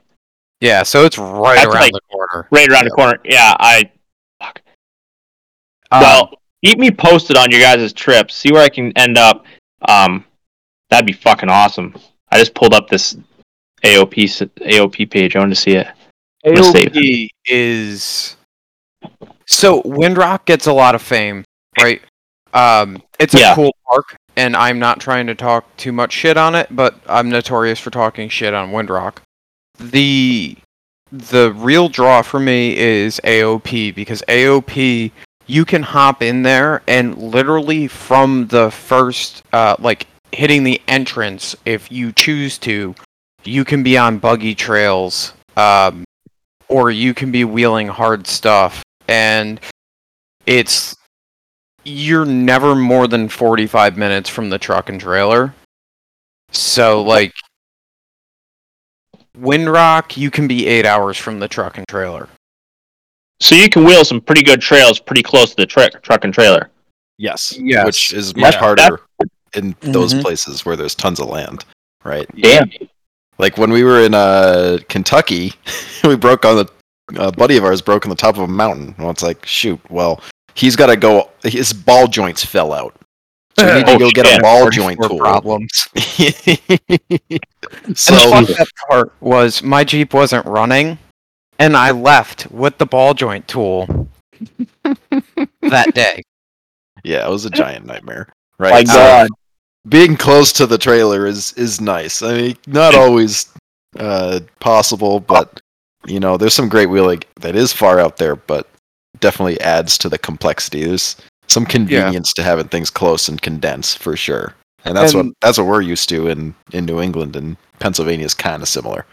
Yeah, so it's right That's around like- the corner. right around the corner. Yeah, I. Fuck. Um, well, keep me posted on your guys' trips. See where I can end up. Um, that'd be fucking awesome. I just pulled up this AOP AOP page. I wanted to see it. AOP is so Windrock gets a lot of fame, right? Um, it's a Yeah. cool park, and I'm not trying to talk too much shit on it, but I'm notorious for talking shit on Windrock. The the real draw for me is AOP because AOP you can hop in there and literally from the first uh, like hitting the entrance if you choose to you can be on buggy trails um, or you can be wheeling hard stuff. And it's you're never more than 45 minutes from the truck and trailer. So like windrock you can be eight hours from the truck and trailer So you can wheel some pretty good trails pretty close to the truck truck and trailer. Yes. Yes. Which is much Yeah. harder in those Mhm. places where there's tons of land, right? Damn. Like when we were in uh, Kentucky, we broke on the a buddy of ours broke on the top of a mountain. Well, it's like shoot. Well, he's got to go. His ball joints fell out, so we need to Oh, go get a ball joint 44 tool. problems so and the fucked up part was my jeep wasn't running and i left with the ball joint tool that day yeah, it was a giant nightmare. My Right. So God. being close to the trailer is is nice. I mean, not always uh, possible, but you know, there's some great wheeling that is far out there, but definitely adds to the complexity. There's some convenience to having things close and condense for sure, and that's what that's what we're used to in in New England and Pennsylvania is kind of similar.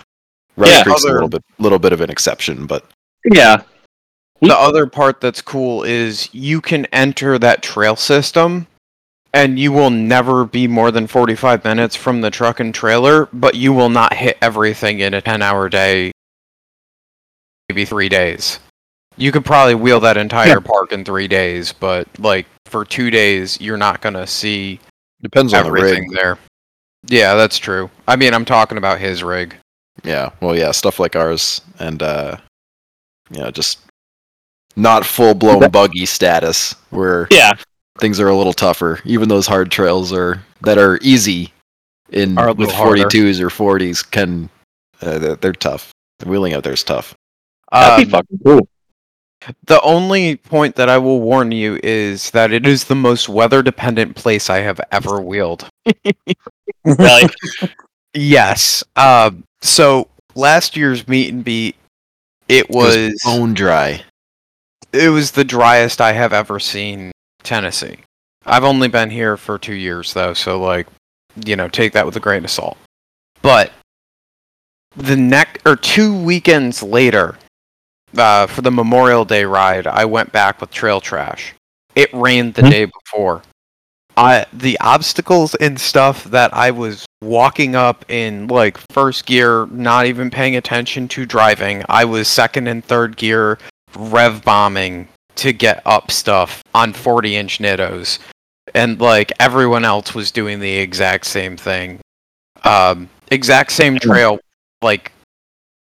Red Yeah. Creek's a little bit little bit of an exception, but Yeah. We- the other part that's cool is you can enter that trail system and you will never be more than 45 minutes from the truck and trailer but you will not hit everything in a 10 hour day maybe three days you could probably wheel that entire park in three days but like for two days you're not going to see depends on the rig. there yeah that's true i mean i'm talking about his rig Yeah, well, yeah, stuff like ours, and uh, you know, just not full blown buggy status where Yeah. things are a little tougher. Even those hard trails are that are easy in Are with little harder. 42s or 40s can uh, they're, they're tough. The wheeling out there is tough. That'd Um, be fucking cool. The only point that I will warn you is that it is the most weather dependent place I have ever wheeled. Really? Yes. Um so last year's meet and beat it It was was bone dry. it was the driest I have ever seen Tennessee. I've only been here for 2 years though, so like you know, take that with a grain of salt. But the neck or two weekends later, uh, for the Memorial Day ride, I went back with trail trash. It rained the Hmm. day before. I the obstacles and stuff that I was walking up in like first gear, not even paying attention to driving. I was second and third gear rev bombing to get up stuff on 40 inch nittos. And like everyone else was doing the exact same thing. Um, exact same trail like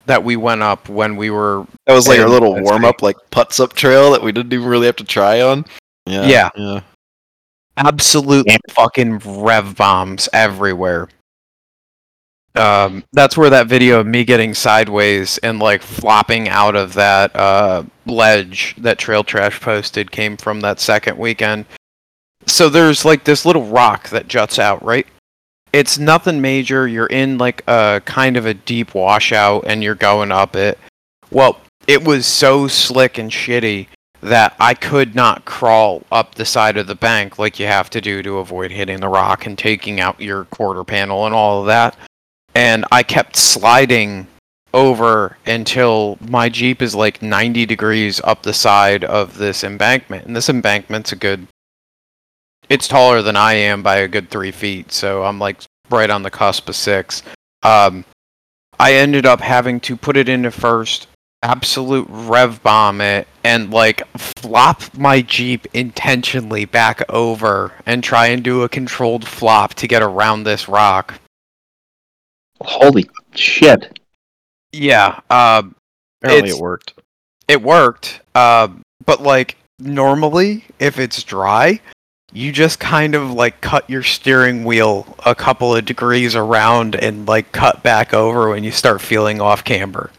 that we went up when we were That was like our And little warm up, like putts up trail that we didn't even really have to try on. Yeah, Yeah. yeah. absolute Yeah. fucking rev bombs everywhere. Um, that's where that video of me getting sideways and like flopping out of that uh, ledge that Trail Trash posted came from that second weekend. So there's like this little rock that juts out, right? It's nothing major. You're in like a kind of a deep washout and you're going up it. Well, it was so slick and shitty that I could not crawl up the side of the bank like you have to do to avoid hitting the rock and taking out your quarter panel and all of that. And I kept sliding over until my Jeep is like 90 degrees up the side of this embankment. And this embankment's a good. It's taller than I am by a good three feet, so I'm like right on the cusp of six. Um, I ended up having to put it into first, absolute rev bomb it, and like flop my Jeep intentionally back over and try and do a controlled flop to get around this rock. Holy shit. Yeah. Uh, Apparently it worked. it worked. Uh, but like normally, if it's dry, you just kind of like cut your steering wheel a couple of degrees around and like cut back over when you start feeling off camber.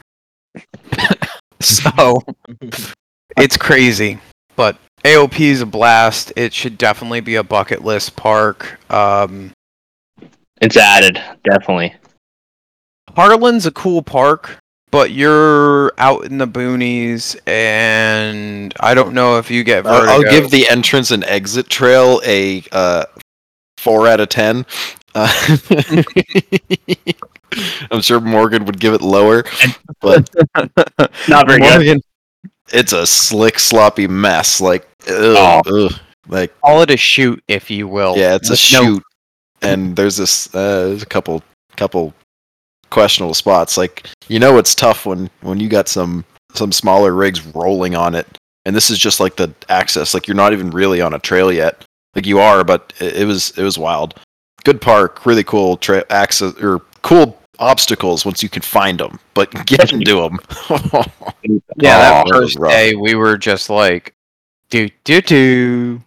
so it's crazy, but AOP is a blast. It should definitely be a bucket list park. Um, It's added, definitely. Harlan's a cool park, but you're out in the boonies, and I don't know if you get I'll, vertigo. I'll give the entrance and exit trail a uh, four out of ten. Uh, I'm sure Morgan would give it lower, but Not very good. It's a slick, sloppy mess. Like, ugh, ugh. like call it a shoot, if you will. yeah, it's a With no- shoot, and there's this uh, there's a couple couple questionable spots. Like, you know, it's tough when when you got some some smaller rigs rolling on it, and this is just like the access. Like, you're not even really on a trail yet. Like you are, but it, it was it was wild. Good park, really cool tra- access or cool obstacles once you can find them, but getting to them. Yeah, that Oh, first day we were just like, do do do,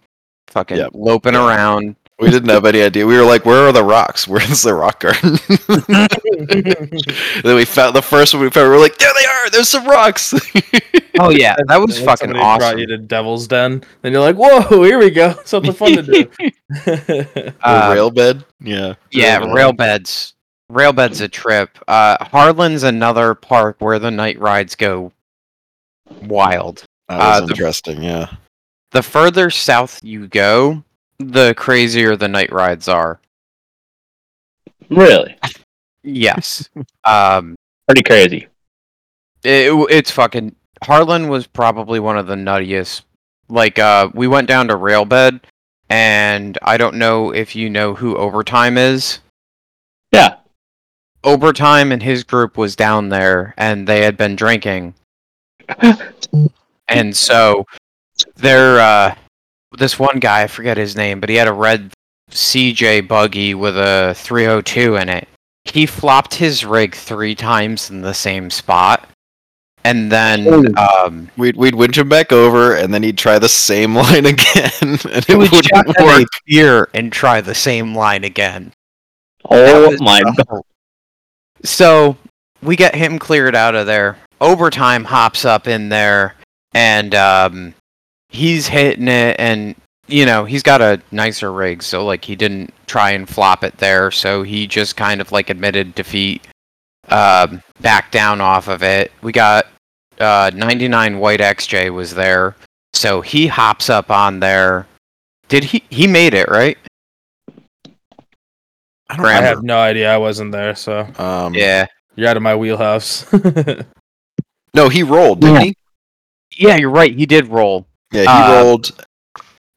fucking Yep. loping Yeah. around. We didn't have any idea. We were like, "Where are the rocks? Where's the rock garden?" then we found the first one we found. We were like, "There they are! There's some rocks." Oh yeah, that was And fucking somebody Brought awesome. you to Devil's Den, then you're like, "Whoa, here we go, something fun to do." Uh, the rail bed. Yeah. Yeah, Rail bed. rail beds. Rail beds a trip. Uh, Harlan's another park where the night rides go wild. That was uh, the- interesting. Yeah. The further south you go, the crazier the night rides are. Really? Yes. um, Pretty crazy. it, it's fucking. Harlan was probably one of the nuttiest. Like, uh, we went down to Railbed, and I don't know if you know who Overtime is. Yeah. Overtime and his group was down there, and they had been drinking. And so there uh this one guy, I forget his name, but he had a red CJ buggy with a 302 in it. He flopped his rig 3 times in the same spot. And then um We'd we'd winch him back over, and then he'd try the same line again, and he it would wouldn't shot at a work. beer and try the same line again. Oh my rough. god. So we get him cleared out of there. Overtime hops up in there and um, he's hitting it and you know, he's got a nicer rig, so like he didn't try and flop it there, so he just kind of like admitted defeat, um, back down off of it. We got uh, 99 White XJ was there, so he hops up on there. Did he? He made it right? I don't I have no idea. I wasn't there, so Um, Yeah. you're out of my wheelhouse. No, he rolled, didn't Yeah. he? Yeah, you're right. He did roll. Yeah, he Uh, rolled.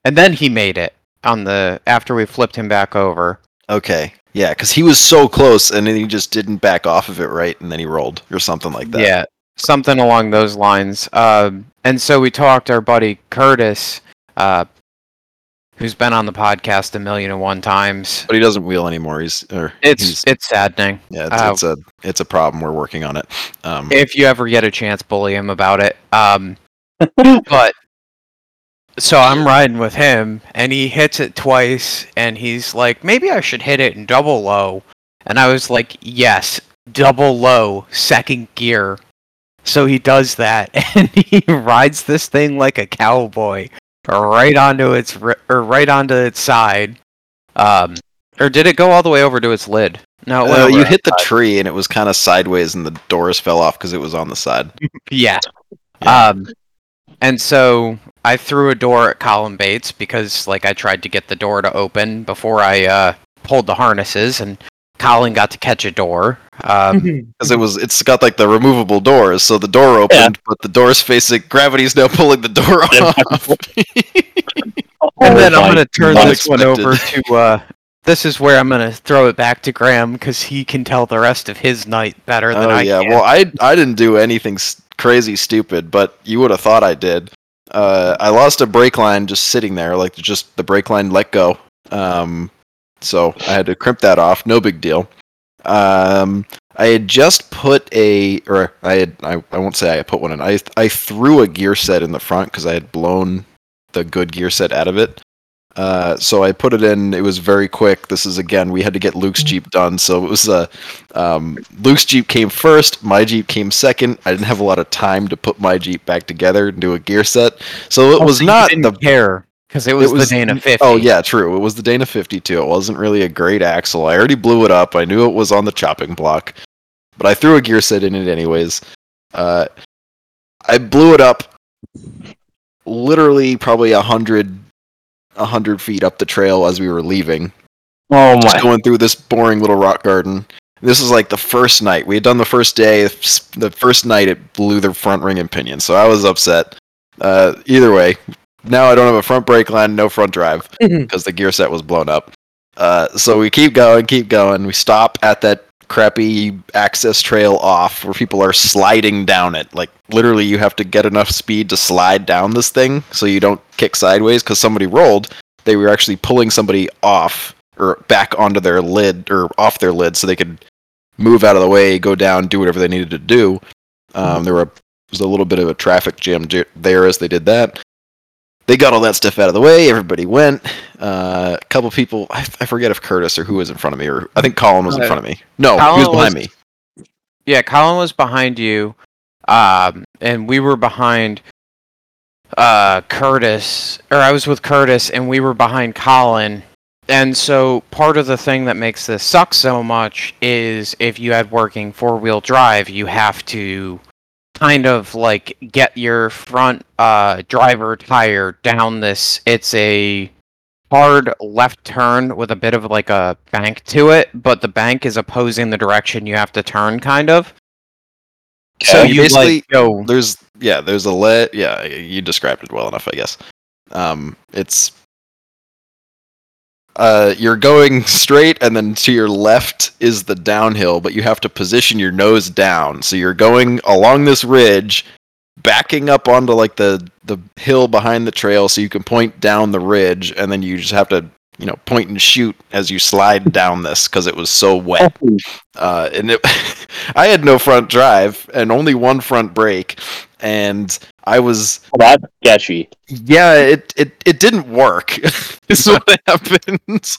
And then he made it on the after we flipped him back over. Okay. Yeah, because he was so close, and then he just didn't back off of it right, and then he rolled or something like that. Yeah, something along those lines. Um, and so we talked our buddy Curtis, uh, who's been on the podcast a million and one times. But he doesn't wheel anymore. He's or It's he's, it's saddening. yeah, it's, uh, it's a it's a problem. We're working on it. Um, If you ever get a chance, bully him about it. Um, but so I'm riding with him, and he hits it twice, and he's like, maybe I should hit it in double low. And I was like, yes, double low, second gear. So he does that, and he rides this thing like a cowboy, right onto its or right onto its side. Um, or did it go all the way over to its lid? No, uh, you hit the side. tree, and it was kind of sideways, and the doors fell off because it was on the side. Yeah. Yeah. Um, and so I threw a door at Colin Bates because, like, I tried to get the door to open before I uh, pulled the harnesses, and Colin got to catch a door. Um, because it was it's got like the removable doors so the door opened but the door's facing gravity's now pulling the door off and then I'm gonna turn God. this one over to. Uh, this is where I'm gonna throw it back to Graham because he can tell the rest of his night better than I can. oh I yeah can. well i i didn't do anything s- crazy stupid but you would have thought i did uh i lost a brake line just sitting there like just the brake line let go um so i had to crimp that off no big deal um I had just put a, or I had, I, I won't say I put one in. I I threw a gear set in the front because I had blown the good gear set out of it. Uh, so I put it in. It was very quick. This is again, we had to get Luke's Jeep done. So it was uh, um, Luke's Jeep came first. My Jeep came second. I didn't have a lot of time to put my Jeep back together and do a gear set. So it Oh, was so you not didn't the care because it was, was- the Dana 50. Oh yeah, true. It was the Dana 52. It wasn't really a great axle. I already blew it up. I knew it was on the chopping block, but I threw a gear set in it anyways. Uh, I blew it up, literally probably a hundred, a hundred feet up the trail as we were leaving. Oh Just going through this boring little rock garden. This is like the first night we had done the first day. The first night it blew the front ring and pinion, so I was upset. Uh, either way, now I don't have a front brake line, no front drive because the gear set was blown up. Uh, so we keep going, keep going. We stop at that crappy access trail off where people are sliding down it. Like literally, you have to get enough speed to slide down this thing so you don't kick sideways because somebody rolled. They were actually pulling somebody off or back onto their lid or off their lid so they could move out of the way, go down, do whatever they needed to do. Um, there were was a little bit of a traffic jam there as they did that. They got all that stuff out of the way. Everybody went. Uh, a couple people, I, I forget if Curtis or who was in front of me, or I think Colin was in Uh, front of me. No, he was behind was- me. Yeah, Colin was behind you, um, and we were behind uh, Curtis, or I was with Curtis, and we were behind Colin. And so part of the thing that makes this suck so much is if you had working four wheel drive, you have to kind of like get your front uh, driver tire down this. It's a hard left turn with a bit of like a bank to it, but the bank is opposing the direction you have to turn, kind of. So you Basically- like go. There's yeah, there's a let. Yeah, you described it well enough, I guess. Um, it's uh, you're going straight, and then to your left is the downhill, but you have to position your nose down. So you're going along this ridge, backing up onto like the the hill behind the trail, so you can point down the ridge, and then you just have to you know point and shoot as you slide down this because it was so wet uh, and it, I had no front drive and only one front brake, and I was That's sketchy. yeah, it it, it didn't work. This is what happened.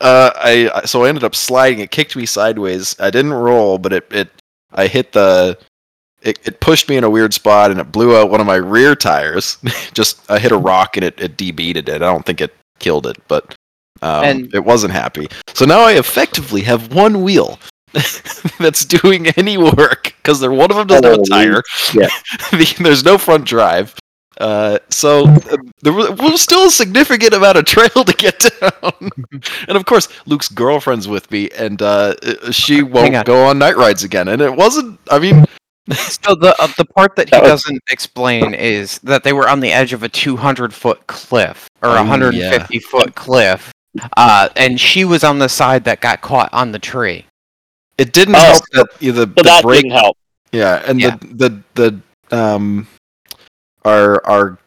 Uh, I I- so I ended up sliding. It kicked me sideways. I didn't roll, but it it I hit the. It, it pushed me in a weird spot and it blew out one of my rear tires. Just I hit a rock and it, it debeaded it. I don't think it killed it, but um, And- it wasn't happy. So now I effectively have one wheel that's doing any work because they're one of them doesn't have a tire. shit. There's no front drive. Uh, so uh, there was, still a significant amount of trail to get down, and of course Luke's girlfriend's with me, and uh, she won't go on night rides again. And it wasn't. I mean, So the uh, the part that he That was- doesn't explain is that they were on the edge of a 200 foot cliff or Oh, a 150 foot cliff, uh, and she was on the side that got caught on the tree. It didn't Oh, help that either So the that brake. didn't help. Yeah, and Yeah. the the the um our our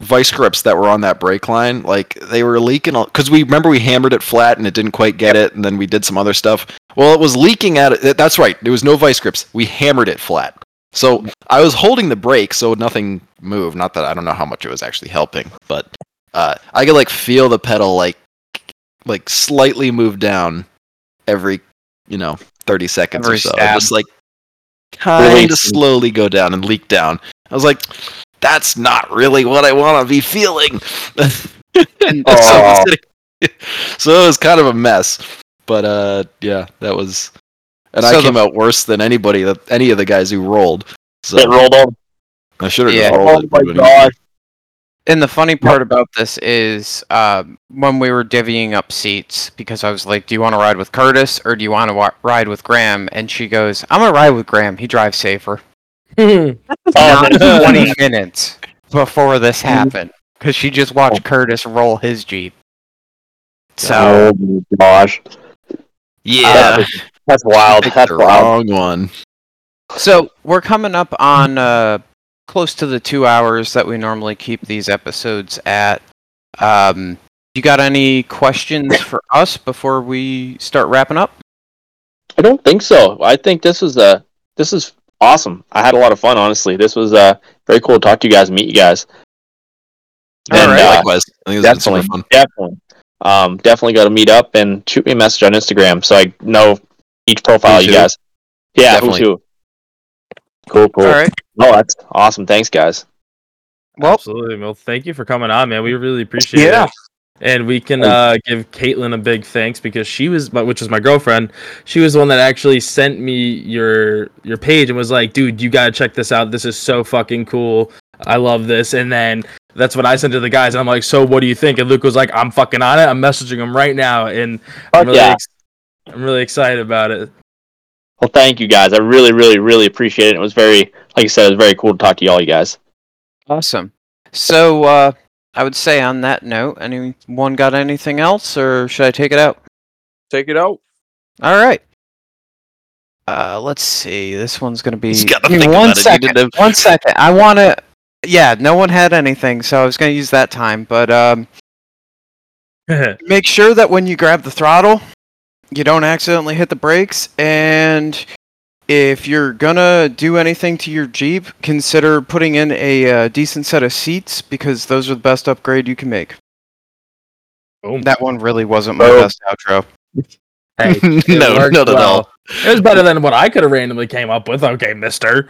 vice grips that were on that brake line, like they were leaking because we remember we hammered it flat and it didn't quite get it, and then we did some other stuff. Well, it was leaking at it. That's right. There was no vice grips. We hammered it flat. So I was holding the brake, so nothing moved. Not that I don't know how much it was actually helping, but uh, I could like feel the pedal like like slightly move down every you know thirty seconds Every or so, stab. just like kind of slowly go down and leak down. I was like, that's not really what I want to be feeling. And so, so it was kind of a mess. But uh, yeah, that was, and I So the- came out worse than anybody that any of the guys who rolled. So It rolled over. I should have Yeah. just Oh my god. And the funny part about this is um, when we were divvying up seats, because I was like, Do you want to ride with Curtis or do you want to wa- ride with Graham? And she goes, I'm going to ride with Graham. He drives safer. Oh, Not 20 minutes before this happened. Because she just watched Curtis roll his Jeep. So, Oh my gosh. Yeah, That's wild. That's the wild. wrong one. so we're coming up on uh, close to the two hours that we normally keep these episodes at. Um, you got any questions for us before we start wrapping up? I don't think so. I think this was uh this is awesome. I had a lot of fun, honestly. This was uh very cool to talk to you guys and meet you guys. All And, right, uh, likewise. I think it's been super definitely, fun. definitely, um, definitely got to meet up and shoot me a message on Instagram so I know each profile Who's you who? guys. Yeah, Definitely. who's who. Cool, cool. All right. Oh, that's awesome. Thanks, guys. Well, Absolutely. Well, thank you for coming on, man. We really appreciate Yeah. it. Yeah. And we can uh, give Caitlin a big thanks because she was, my- which is my girlfriend. She was the one that actually sent me your your page and was like, "Dude, you gotta check this out. This is so fucking cool. I love this." And then that's what I sent to the guys. And I'm like, "So what do you think?" And Luke was like, "I'm fucking on it. I'm messaging him right now." And I'm really, yeah. ex- I'm really excited about it. Well, thank you guys. I really, really, really appreciate it. It was very, like I said, it was very cool to talk to you all, you guys. awesome. So, uh, I would say on that note, anyone got anything else, or should I take it out? Take it out. All right. Uh, let's see. This one's gonna be. He's gotta Give me think one about it. He second. didn't One second. I wanna. Yeah, no one had anything, so I was gonna use that time. But um, make sure that when you grab the throttle, you don't accidentally hit the brakes. And if you're gonna do anything to your Jeep, consider putting in a uh, decent set of seats because those are the best upgrade you can make. Boom. That one really wasn't my Oh. best outro. Hey, it no, worked not at well. all. It was better than what I could have randomly came up with. Okay, Mister.